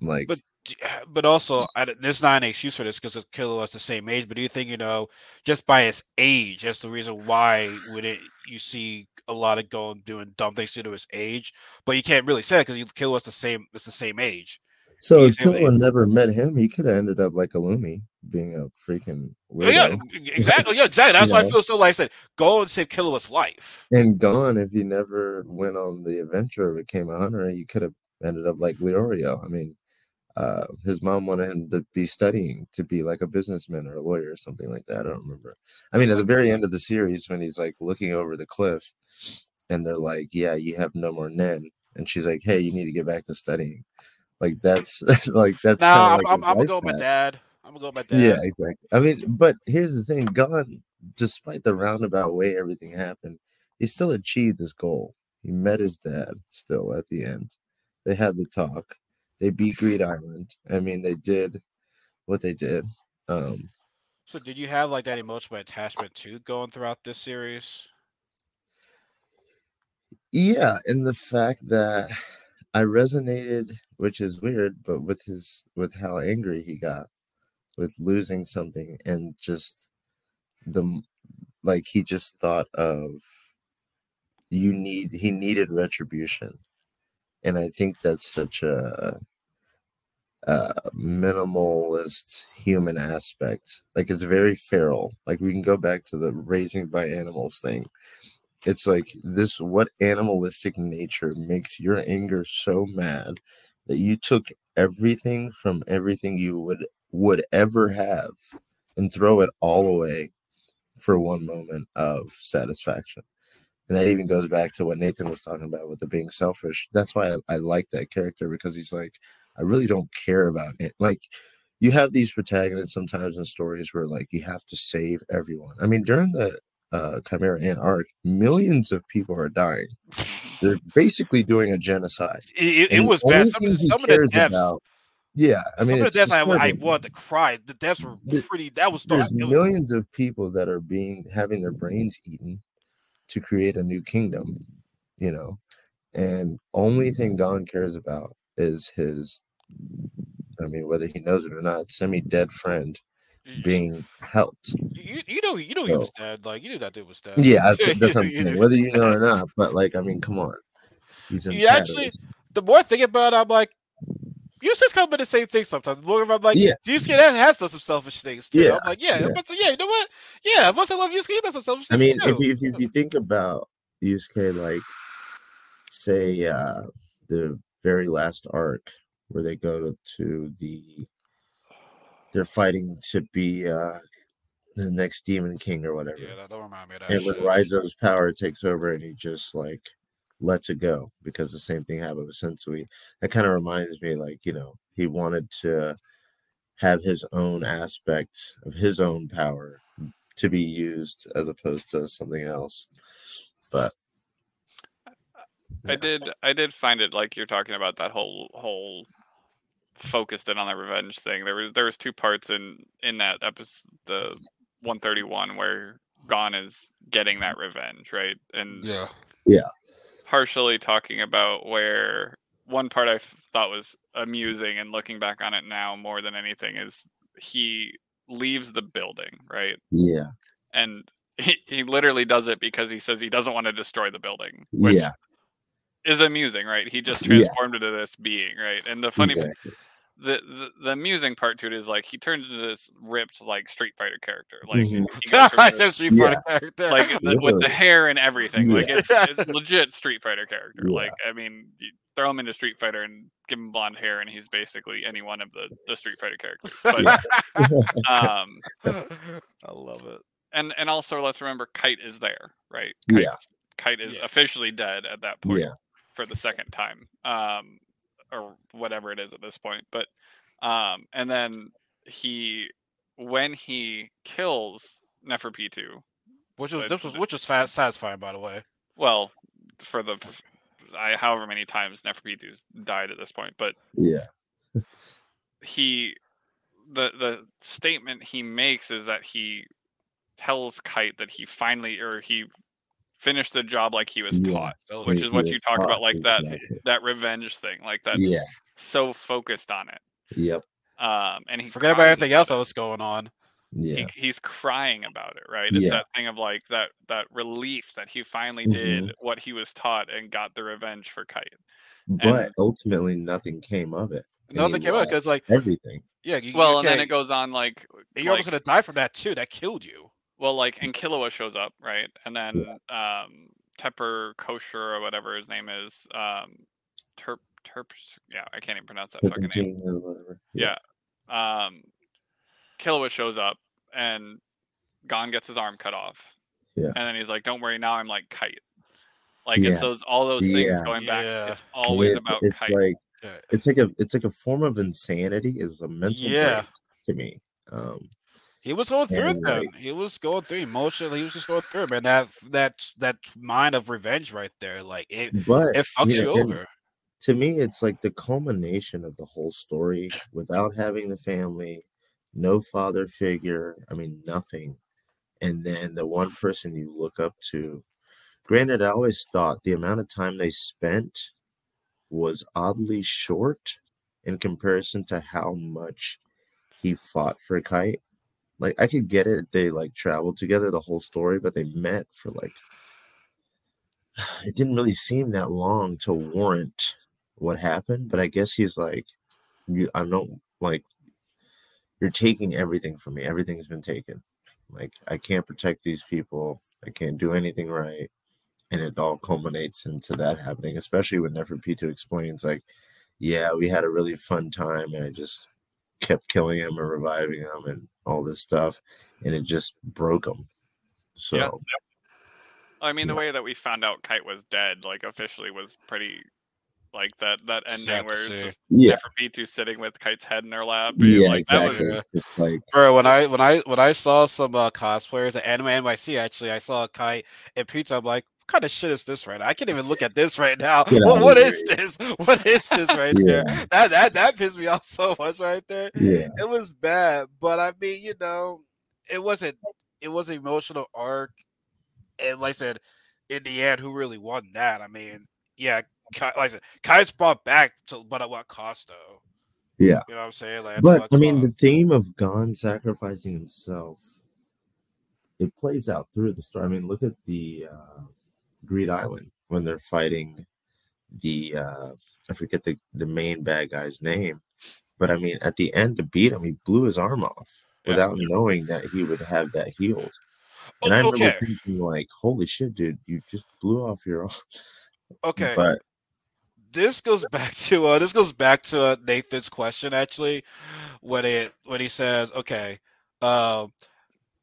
like But uh, but also, I, there's not an excuse for this because Killua is the same age. But do you think you know just by his age, that's the reason why would it you see a lot of going doing dumb things due to his age? But you can't really say it because Killua's the same. It's the same age. So if Easily. Killua never met him, he could have ended up like Illumi, being a freaking Oh, yeah, weirdo. [LAUGHS] e- exactly. Yeah, exactly. [LAUGHS] That's You why I feel so like I said, go and save Killua's life. And Gon if he never went on the adventure, became a hunter, you could have ended up like Leorio. I mean, uh, his mom wanted him to be studying to be like a businessman or a lawyer or something like that. I don't remember. I mean, at the very end of the series, when he's like looking over the cliff, and they're like, "Yeah, you have no more Nen," and she's like, "Hey, you need to get back to studying." Like that's [LAUGHS] like that's kinda I'm, like I'm, I'm gonna go with my dad. I'm gonna go with my dad. Yeah, exactly. I mean, but here's the thing: God, despite the roundabout way everything happened, he still achieved his goal. He met his dad still at the end. They had the talk. They beat Greed Island. I mean, they did what they did. Um, So did you have like that emotional attachment to going throughout this series? yeah, and the fact that I resonated, which is weird, but with his with how angry he got with losing something and just the like he just thought of you need he needed retribution and i think that's such a, a minimalist human aspect. Like it's very feral. Like we can go back to the raising by animals thing. It's like this what animalistic nature makes your anger so mad that you took everything from everything you would would ever have and throw it all away for one moment of satisfaction. And that even goes back to what Nathan was talking about with the being selfish. That's why I, I like that character because he's like, I really don't care about it. Like, you have these protagonists sometimes in stories where like you have to save everyone. I mean, during the uh, Chimera Ant arc, millions of people are dying. They're basically doing a genocide. It, it, it was bad. Some, of the- some of the deaths, about- yeah, I mean, some of the deaths I, I wanted to cry. The deaths were pretty. That was there's millions of people that are being having their brains eaten to create a new kingdom, you know, and only thing Gon cares about is his. I mean, whether he knows it or not, semi-dead friend mm. being helped. You, you know you know he was dead. Like you knew that dude was dead. Yeah, that's, [LAUGHS] that's what I'm saying. Whether you know or not, but like, I mean, come on, he's in You actually- the more I think about it, I'm like, you just kind of the same thing sometimes. More I'm like, Yeah. Yusuke that has done some selfish things too. Yeah, I'm like, yeah, yeah. But, yeah, you know what? Yeah, once I love Yusuke, he does some selfish I mean, too. if you, if you if you think about Yusuke, like say uh the very last arc where they go to, to the they're fighting to be uh the next demon king or whatever. yeah, that don't remind me of that. and when. Raizen's power takes over and he just like lets it go because the same thing happened with Sensui. That kind of reminds me, like, you know, he wanted to have his own aspect of his own power to be used as opposed to something else. But I did I did find it like you're talking about that whole whole focused in on the revenge thing. There was there was two parts in in that episode the 131 where Gon is getting that revenge, right? And yeah. yeah, partially talking about where one part I f- thought was amusing and looking back on it now more than anything is he leaves the building, right? Yeah. And [LAUGHS] he, he literally does it because he says he doesn't want to destroy the building, which Yeah. is amusing, right? He just Yeah. transformed into this being, right? And the funny exactly. The, the the amusing part to it is like he turns into this ripped like Street Fighter character. Like Mhm. he [LAUGHS] goes from I this- Street Fighter character. like the, with the hair and everything. Like it's, it's legit Street Fighter character. Yeah. Like I mean, you throw him into Street Fighter and give him blonde hair, and he's basically any one of the the Street Fighter characters. [LAUGHS] But [LAUGHS] um, I love it. and and also let's remember Kite is there, right? Yeah. Kite, Kite is Yeah. officially dead at that point Yeah. for the second time, um, or whatever it is at this point. But um, and then he when he kills Neferpitou, Which was this was which was fast, satisfying, by the way. well, for the I, however many times Neferpitou's died at this point, but Yeah. [LAUGHS] he the the statement he makes is that he tells Kite that he finally or he finished the job like he was Yeah. taught, which He- is what you talk about, like that exactly. that revenge thing, like that Yeah. so focused on it. Yep. Um, and he forget about cries everything else it. that was going on. Yeah. He, he's crying about it, right? It's Yeah. that thing of like that that relief that he finally did what he was taught and got the revenge for Kite. But ultimately, nothing came of it. Nothing came out lost because like everything. yeah, you, Well, you and then it goes on like you're almost gonna die from that too. That killed you. Well, like, and Killua shows up, right? And then um Tepper Kosher or whatever his name is, um Terp Terps yeah, I can't even pronounce that fucking name. Serpentine or whatever. Yeah. Um Killua shows up and Gon gets his arm cut off. Yeah. And then he's like, Don't worry, now I'm like kite. Like Yeah. it's those all those things Yeah. going back. Yeah. It's always it's, about it's kite. like it's like a it's like a form of insanity. It's a mental Yeah. to me. Um, He was going through it And, uh, then. He was going through emotionally. He was just going through man. That that that mind of revenge right there, like it but it fucks you you, over. to me, it's like the culmination of the whole story without having the family, no father figure. I mean, nothing. And then the one person you look up to. Granted, I always thought the amount of time they spent was oddly short in comparison to how much he fought for Kite. Like I could get it they like traveled together the whole story, but they met for like [SIGHS] it didn't really seem that long to warrant what happened. But I guess he's like, you, I don't like you're taking everything from me. Everything's been taken. Like I can't protect these people. I can't do anything right. And it all culminates into that happening, especially when Neferpitou explains, like, yeah, we had a really fun time and I just kept killing him and reviving him and all this stuff. And it just broke him. So, Yeah. I mean, the way that we found out Kite was dead, like officially, was pretty like that that ending Sad where it's just yeah. Neferpitou sitting with Kite's head in her lap. Yeah, like, that was- exactly. yeah. It's like, Bro, when I when I when I saw some uh, cosplayers at Anime NYC, actually, I saw a kite and pizza. I'm like, what kind of shit is this right now? I can't even look at this right now. [LAUGHS] Get What, outta what here. is this? [LAUGHS] What is this right [LAUGHS] there? That that that pissed me off so much right there. yeah, It was bad, but I mean, you know, it wasn't. It was an emotional arc, and like I said, in the end, who really won that? I mean, yeah, Kai, like I said, Kai's brought back to, but at what cost though? Yeah. you know what I'm saying. Like, but I mean, the theme of Gon sacrificing himself, it plays out through the story. I mean, look at the uh, Greed Island when they're fighting the uh, I forget the the main bad guy's name, but I mean, at the end to beat him, he blew his arm off Yeah. without knowing that he would have that healed. And I remember okay, thinking, like, "Holy shit, dude! You just blew off your arm." okay. But this goes back [LAUGHS] to uh this goes back to uh, Nathan's question actually when it when he says okay um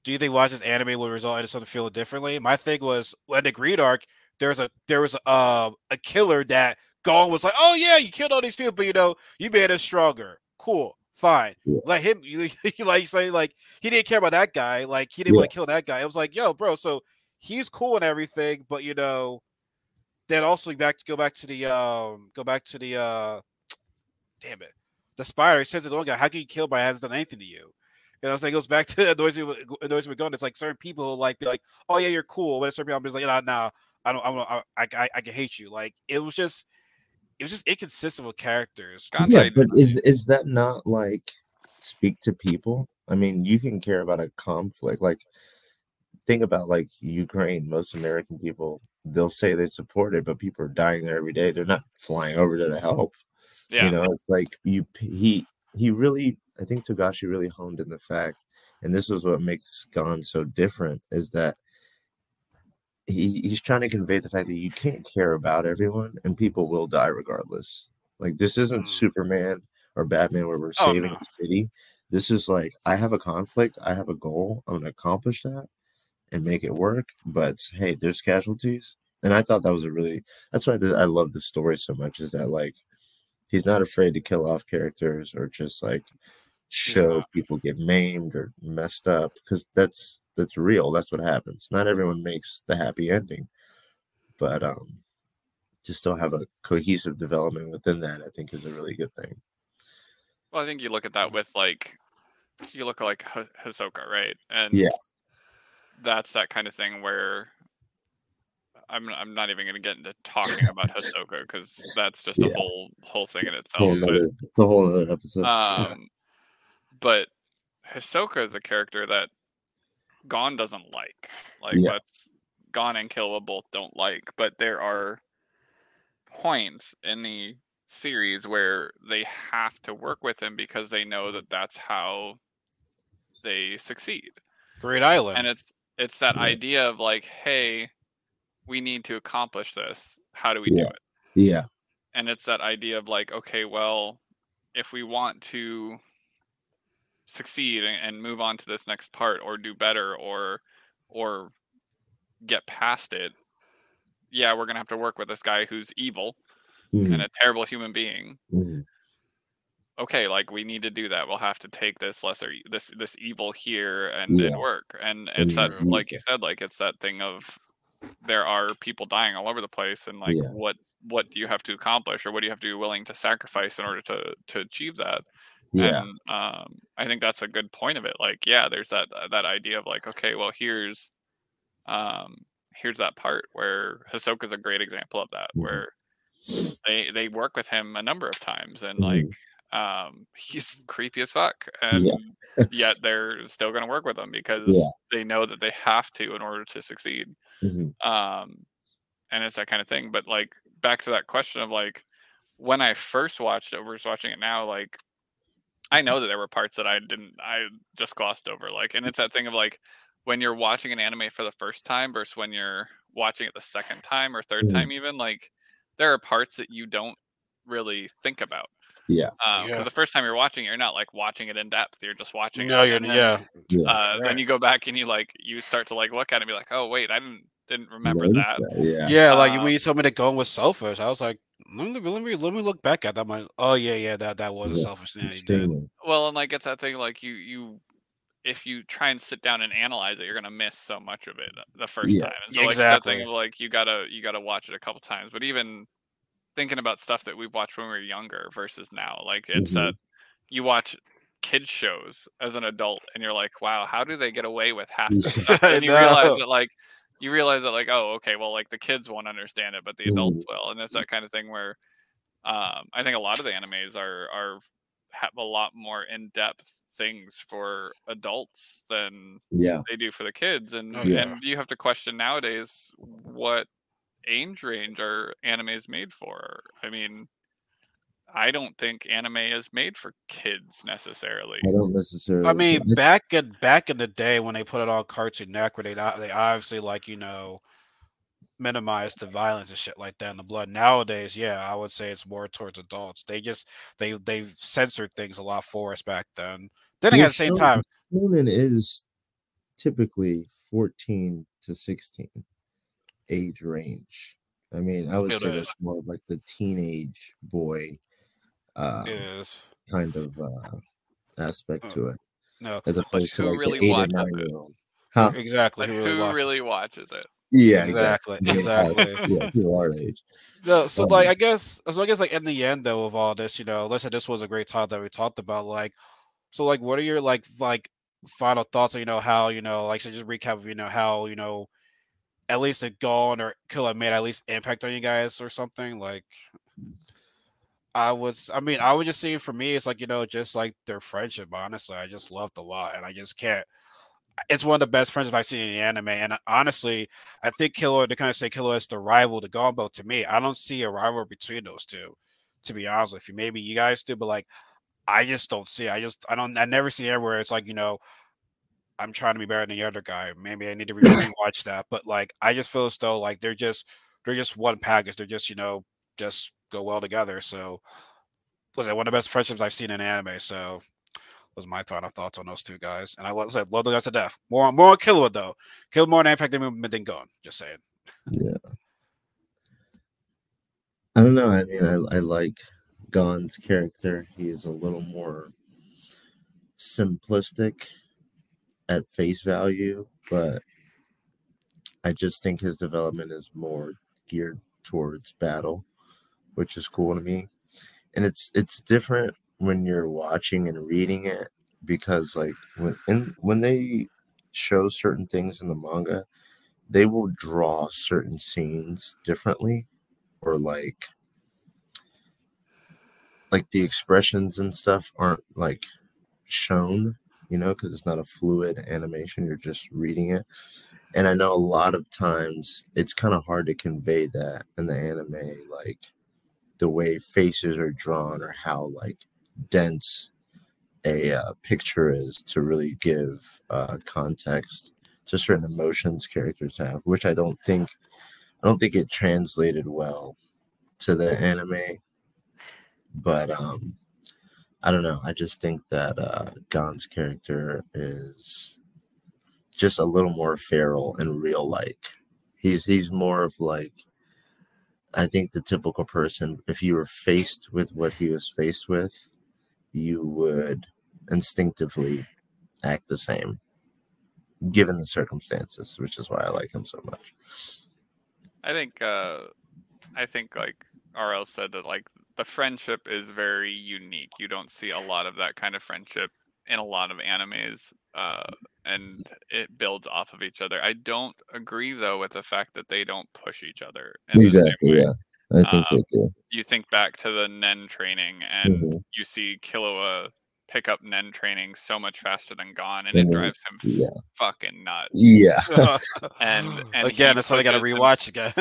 do you think watching this anime would result in something feeling differently? My thing was when the greed arc there's a there was a uh, a killer that Gon was like oh yeah you killed all these people but you know you made us stronger. Cool fine. Yeah. let him [LAUGHS] you, you like say like he didn't care about that guy like he didn't want to kill that guy. It was like yo bro so he's cool and everything but you know then also back to go back to the um go back to the uh [TSK] damn it the spider he says his own guy how can you kill by hasn't done anything to you you know what I'm saying it goes back [LAUGHS] to annoys me with- annoys going it's like certain people who like be like oh yeah you're cool but certain people I'm just like nah, nah I don't I don't I, I I can hate you like it was just it was just inconsistent with characters. God, yeah, but is is that not like speak to people? I mean, you can care about a conflict. Like, think about like Ukraine. Most American people they'll say they support it, but people are dying there every day. They're not flying over there to help. yeah, You know, it's like you he he really I think Togashi really honed in the fact, and this is what makes Gon so different, is that he, he's trying to convey the fact that you can't care about everyone and people will die regardless. Like this isn't Mm. Superman or Batman where we're Oh, saving no. a city. This is like I have a conflict, I have a goal, I'm gonna accomplish that and make it work. But hey, there's casualties. And I thought that was a really that's why I love the story so much, is that like he's not afraid to kill off characters or just like show Yeah. people get maimed or messed up because that's that's real that's what happens not everyone makes the happy ending but um to still have a cohesive development within that i think is a really good thing Well, I think you look at that with like, you look at like H- Hisoka, right? And Yeah. that's that kind of thing where I'm I'm not even going to get into talking about Hisoka because that's just a [LAUGHS] Yeah. whole whole thing in itself. whole but- nother, it's a whole other episode Um, but Hisoka is a character that Gon doesn't like. Like, Yeah. that's Gon and Killua both don't like. But there are points in the series where they have to work with him because they know that that's how they succeed. Greed Island. And it's it's that Yeah. idea of like, hey, we need to accomplish this. How do we do it? yeah and it's that idea of like okay well if we want to succeed and, move on to this next part or do better or or get past it yeah we're gonna have to work with this guy who's evil Mhm, and a terrible human being. Mhm, okay like we need to do that. We'll have to take this lesser this this evil here and, Yeah. work. And it's that like you said like it's that thing of there are people dying all over the place and like Yeah. what what do you have to accomplish or what do you have to be willing to sacrifice in order to to achieve that yeah and um i think that's a good point of it like yeah there's that that idea of like okay well here's um here's that part where Hisoka's a great example of that Mhm. where they they work with him a number of times and Mhm. like um [LAUGHS] he's creepy as fuck and yet they're still going to work with him [LAUGHS] because Yeah. they know that they have to in order to succeed mhm, um and it's that kind of thing but like back to that question of like when i first watched it was watching it now like i know that there were parts that i didn't i just glossed over like and it's that thing of like when you're watching an anime for the first time versus when you're watching it the second time or 3rd Mhm. time even like there are parts that you don't really think about Yeah. because Yeah. the first time you're watching it you're not like watching it in depth you're just watching no, it you're and then, yeah. yeah uh, Right. then you go back and you like you start to like look at it and be like oh wait i didn't didn't remember Notice that yeah Yeah, like Um, when you told me to go with selfish, I was like, let me let me let me look back at that. I'm like, oh yeah, yeah, that that was a selfish thing. that he did. extremely well and like it's that thing like you you if you try and sit down and analyze it you're gonna miss so much of it the first Yeah. time and so like it's that thing Exactly. of like you gotta you gotta watch it a couple times but even thinking about stuff that we've watched when we were younger versus now like it's Mhm. that you watch kids shows as an adult and you're like wow how do they get away with half [LAUGHS] this stuff [LAUGHS] and you realize know. that like you realize that like oh okay well like the kids won't understand it but the adults will and it's that kind of thing where um i think a lot of the animes are are have a lot more in-depth things for adults than yeah. they do for the kids and Oh, yeah. and you have to question nowadays what age range are animes made for? I mean i don't think anime is made for kids necessarily i don't necessarily I mean, I- back in back in the day when they put it on Cartoon Network, they they obviously like you know minimize the violence and shit like that and the blood. Nowadays, yeah, I would say it's more towards adults. They just they they've censored things a lot for us back then. Then again, at the same Shonen- time, Shonen is typically 14 to 16 age range. I mean, I would It say is. that's more like the teenage boy uh, is kind of uh, aspect Oh, to it, no as opposed to who like really the eight or watches nine it? year old. Huh? exactly but who who really watches- really watches it Yeah, exactly Yeah, exactly. yeah, people our age. No, so Um, like I guess so I guess like in the end though of all this, you know, let's say this was a great talk that we talked about. Like, so like what are your like like final thoughts on you know how you know like so just recap you know how you know at least a Gon or kill made at least impact on you guys or something like I was, I mean, I was just saying for me, it's like, you know, just like their friendship, honestly. I just loved a lot. And I just can't, it's one of the best friendships I've seen in the anime. And uh, honestly, I think Killua, to kind of say Killua is the rival to Gonbo to me, I don't see a rival between those two, to be honest with you. Maybe you guys do, but like, I just don't see. I just, I don't, I never see everywhere. It's like, you know, I'm trying to be better than the other guy. Maybe I need to rewatch that. But like, I just feel as though like they're just, they're just one package. They're just, you know, just go well together. So was it one of the best friendships I've seen in anime. So was my final thoughts on those two guys. And I love, love the guys to death. More more on Killua though. Kill more than impact movement than Gon. Just saying. Yeah. I don't know. I mean, I, I like Gon's character. He's a little more simplistic at face value, but I just think his development is more geared towards battle, which is cool to me. And it's it's different when you're watching and reading it because like when in, when they show certain things in the manga, they will draw certain scenes differently or like like the expressions and stuff aren't like shown, you know, because it's not a fluid animation, you're just reading it. And I know a lot of times it's kind of hard to convey that in the anime, like the way faces are drawn or how like dense a uh, picture is to really give uh, context to certain emotions characters have, which I don't think I don't think it translated well to the anime. But um I don't know. I just think that uh Gon's character is just a little more feral and real like. He's he's more of like I think the typical person, if you were faced with what he was faced with, you would instinctively act the same given the circumstances, which is why I like him so much. I think uh I think like RL said that like the friendship is very unique. You don't see a lot of that kind of friendship in a lot of animes, uh, and it builds off of each other. I don't agree though with the fact that they don't push each other. Exactly. Yeah. I think um, they do. You think back to the Nen training, and mm-hmm. you see Killua pick up Nen training so much faster than Gon, and it drives him yeah. fucking nuts. Yeah. [LAUGHS] and [LAUGHS] and again, that's why I got to rewatch again.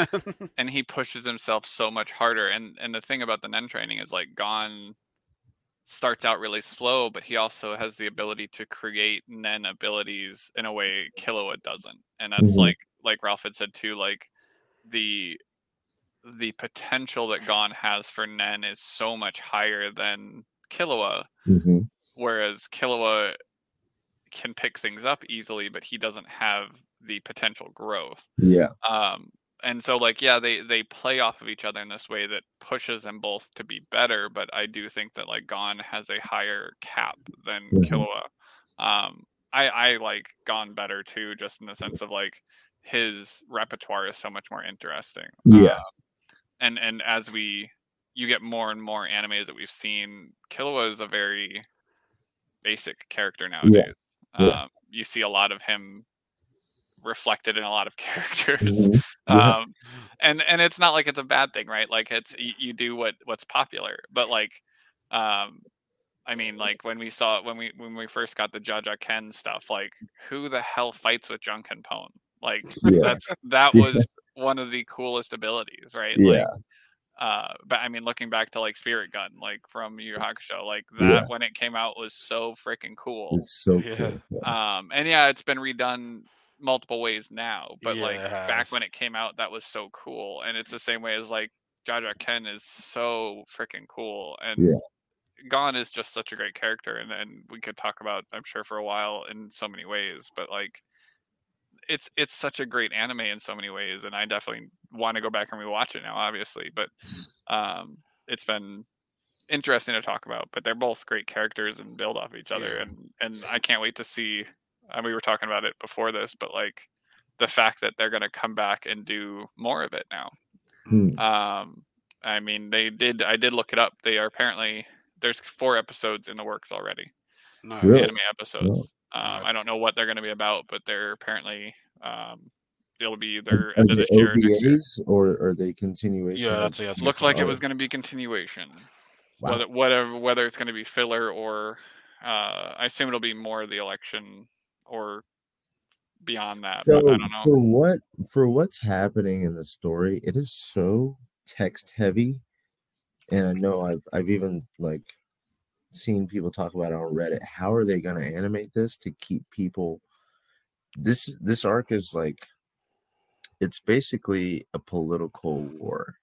[LAUGHS] and he pushes himself so much harder. And and the thing about the Nen training is like Gon starts out really slow, but he also has the ability to create Nen abilities in a way Killua doesn't. And that's mm-hmm. like like Ralph had said too, like the the potential that Gon has for Nen is so much higher than Killua. Mm-hmm. Whereas Killua can pick things up easily, but he doesn't have the potential growth. Yeah. Um, and so like yeah, they they play off of each other in this way that pushes them both to be better. But I do think that like Gon has a higher cap than mm-hmm. Killua. Um, I I like Gon better too, just in the sense of like his repertoire is so much more interesting. Yeah. Um, and and as we you get more and more animes that we've seen, Killua is a very basic character nowadays. Yeah. Yeah. Um, you see a lot of him reflected in a lot of [LAUGHS] characters mm-hmm. Yeah. um, and and it's not like it's a bad thing right like it's you, you do what what's popular but like um i mean like when we saw when we when we first got the Jajanken stuff like who the hell fights with Junk and Pone? like [LAUGHS] yeah. that's that was one of the coolest abilities right yeah like, uh but i mean looking back to like spirit gun like from Yu Hakusho like that yeah. when it came out was so freaking cool it's so yeah. cool um and yeah it's been redone multiple ways now but yeah, like back when it came out that was so cool and it's the same way as like Jajanken is so freaking cool and yeah. Gon is just such a great character and, and we could talk about I'm sure for a while in so many ways but like it's it's such a great anime in so many ways, and I definitely want to go back and rewatch it now, obviously. But [LAUGHS] um, it's been interesting to talk about. But they're both great characters and build off each other, yeah. and and I can't wait to see. And we were talking about it before this, but like the fact that they're going to come back and do more of it now. Hmm. Um, I mean, they did. I did look it up. They are apparently there's four episodes in the works already. Nice. Really? Anime episodes. Um, I don't know what they're going to be about, but they're apparently um, they'll be either are, end of the year, or, or are they continuation? Yeah, that's, that's looks like it was going to be continuation. Wow. whether whatever whether it's going to be filler or uh, I assume it'll be more the election or beyond that. So don't know. for what for what's happening in the story, it is so text heavy, and I know I've I've even like seen people talk about it on Reddit. How are they going to animate this to keep people? This this arc is like it's basically a political war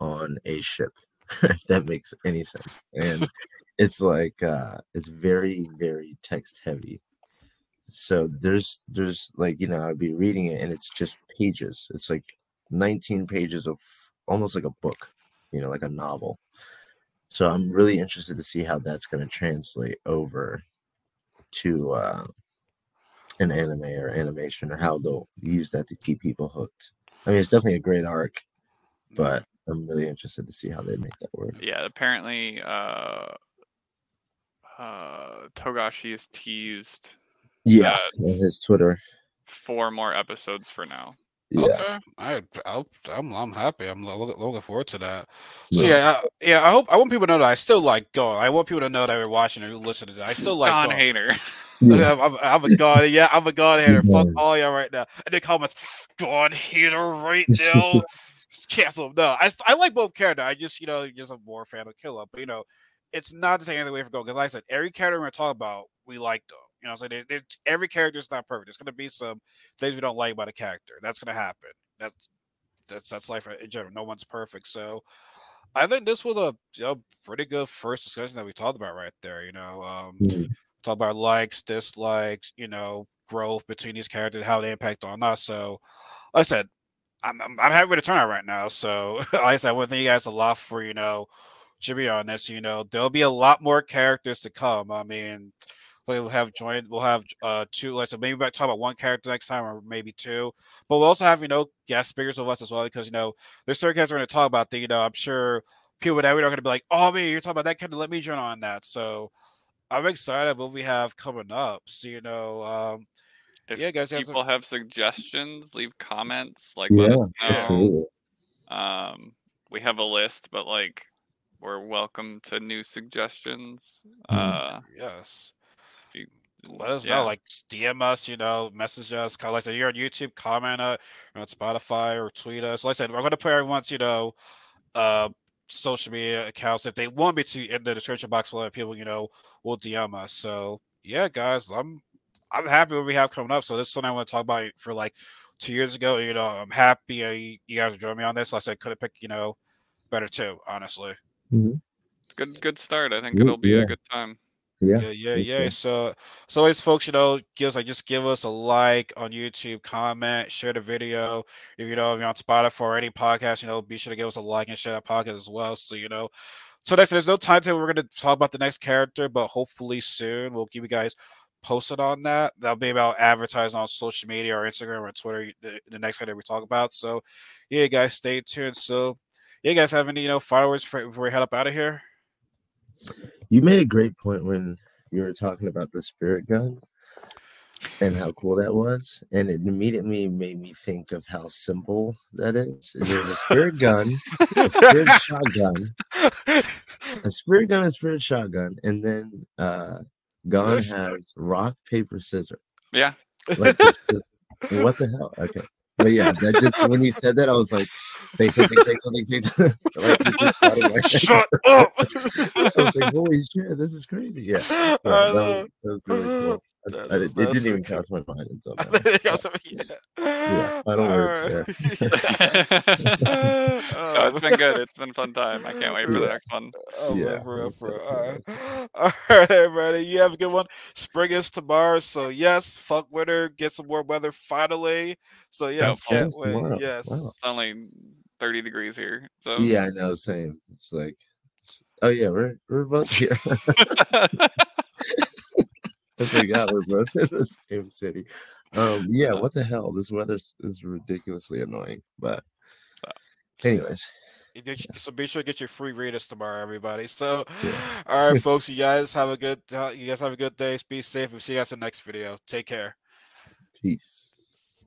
on a ship, [LAUGHS] if that makes any sense. And [LAUGHS] it's like uh it's very very text heavy so there's there's like you know i'd be reading it and it's just pages. It's like 19 pages of almost like a book you know like a novel. So i'm really interested to see how that's going to translate over to uh an anime or animation or how they'll use that to keep people hooked. I mean it's definitely a great arc but i'm really interested to see how they make that work. Yeah, apparently uh uh Togashi is teased yeah Uh, on his twitter four more episodes for now. yeah Okay, I, I'll, I'm, I'm happy. I'm looking, looking forward to that. So Yeah. yeah, I, yeah. I hope I want people to know that I still like going. I want people to know that we're watching and listening to that. I [LAUGHS] still like Don going. Hater. Yeah. I'm, I'm, I'm a god. Yeah, I'm a god hater. Fuck Yeah. all y'all right now. And the comments, god hater right now. [LAUGHS] Cancel. No, I, I like both characters. I just you know just a more fan of Killer, but you know, it's not to take anything away from Go. Because like I said, every character we're gonna talk about, we like them. You know, saying It- it- every character is not perfect. There's gonna be some things we don't like about a character. That's gonna happen. That's that's that's life in general. No one's perfect. So I think this was a you know, pretty good first discussion that we talked about right there. You know, um, Mhm. talk about likes, dislikes, you know, growth between these characters, how they impact on us. So, like I said, I'm I'm, I'm happy with the turnout right now. So, [LAUGHS] like I said, I want to thank you guys a lot for you know, to be honest, you know, there'll be a lot more characters to come. I mean, we'll have joined, we'll have uh two, like I said, maybe we might talk about one character next time or maybe two, but we'll also have you know guest speakers with us as well because you know there's certain characters we're going to talk about that you know I'm sure people that we're not going to be like, oh man, you're talking about that character, let me join on that. So. I'm excited what we have coming up. So you know, um, If Yeah, guys, you guys are- people have suggestions, leave comments. Like Yeah, let us know. absolutely. Um, we have a list, but like we're welcome to new suggestions. Uh, yes, if you, let us yeah. know. Like DM us, you know, message us. co- Like I said, you're on YouTube, comment uh, on Spotify or tweet us. Like I said, we're going to put everyone's, you know, uh, social media accounts if they want me to in the description box below. People, you know, will DM us. So yeah, guys, I'm I'm happy what we have coming up. So this is something I want to talk about for like two years ago. You know, I'm happy uh, you, you guys are joining me on this. Like I said, could have picked, you know, better too, honestly. good good start. I think Yeah, it'll be yeah. a good time. Yeah. Yeah, yeah, yeah. So, so always, folks, you know, give us like just give us a like on YouTube, comment, share the video. If you know, if you're on Spotify or any podcast, you know, be sure to give us a like and share that podcast as well. So you know, so next there's no timetable. We're gonna talk about the next character, but hopefully soon we'll keep you guys posted on that. That'll be about advertising on social media or Instagram or Twitter. The, the next character we talk about. So, yeah, guys, stay tuned. So, yeah, you guys have any you know followers before we head up out of here? You made a great point when you were talking about the spirit gun and how cool that was. And it immediately made me think of how simple that is. There's a spirit gun, a spirit [LAUGHS] shotgun, a spirit gun, a spirit shotgun, and then uh there's- has rock, paper, scissors. Yeah. Like just- [LAUGHS] what the hell? Okay. But yeah, that just when he said that, I was like, say something, say something, say something. [LAUGHS] like, it just out of my [LAUGHS] head. Shut [LAUGHS] up! I was like, holy shit, this is crazy. Yeah. Yeah, that, was, that was really cool. I, That- I, did- it didn't even cool. cross my mind until [LAUGHS] I now. Yeah. I was like, [LAUGHS] yeah. Yeah, final words no, Oh, it's been good. [LAUGHS] It's been a fun time. I can't wait for the Yeah. next one. Oh, Yeah, man, for real, that's for real. so All cool, right. All right, everybody. You have a good one. Spring is tomorrow. So, yes, fuck winter. Get some warm weather finally. So, yes, Hopefully. can't It's wait. tomorrow. Yes. Wow. It's only 30 degrees here. So Yeah, I know. Same. It's like, it's- oh yeah, we're we're both here. I forgot we're both in the same city. Um, yeah. What the hell? This weather is ridiculously annoying. But, anyways, So be sure to get your free readers tomorrow, everybody. [LAUGHS] So, Yeah. all right, [LAUGHS] folks. You guys have a good. Uh, you guys have a good day. Be safe. We'll see you guys in the next video. Take care. peace.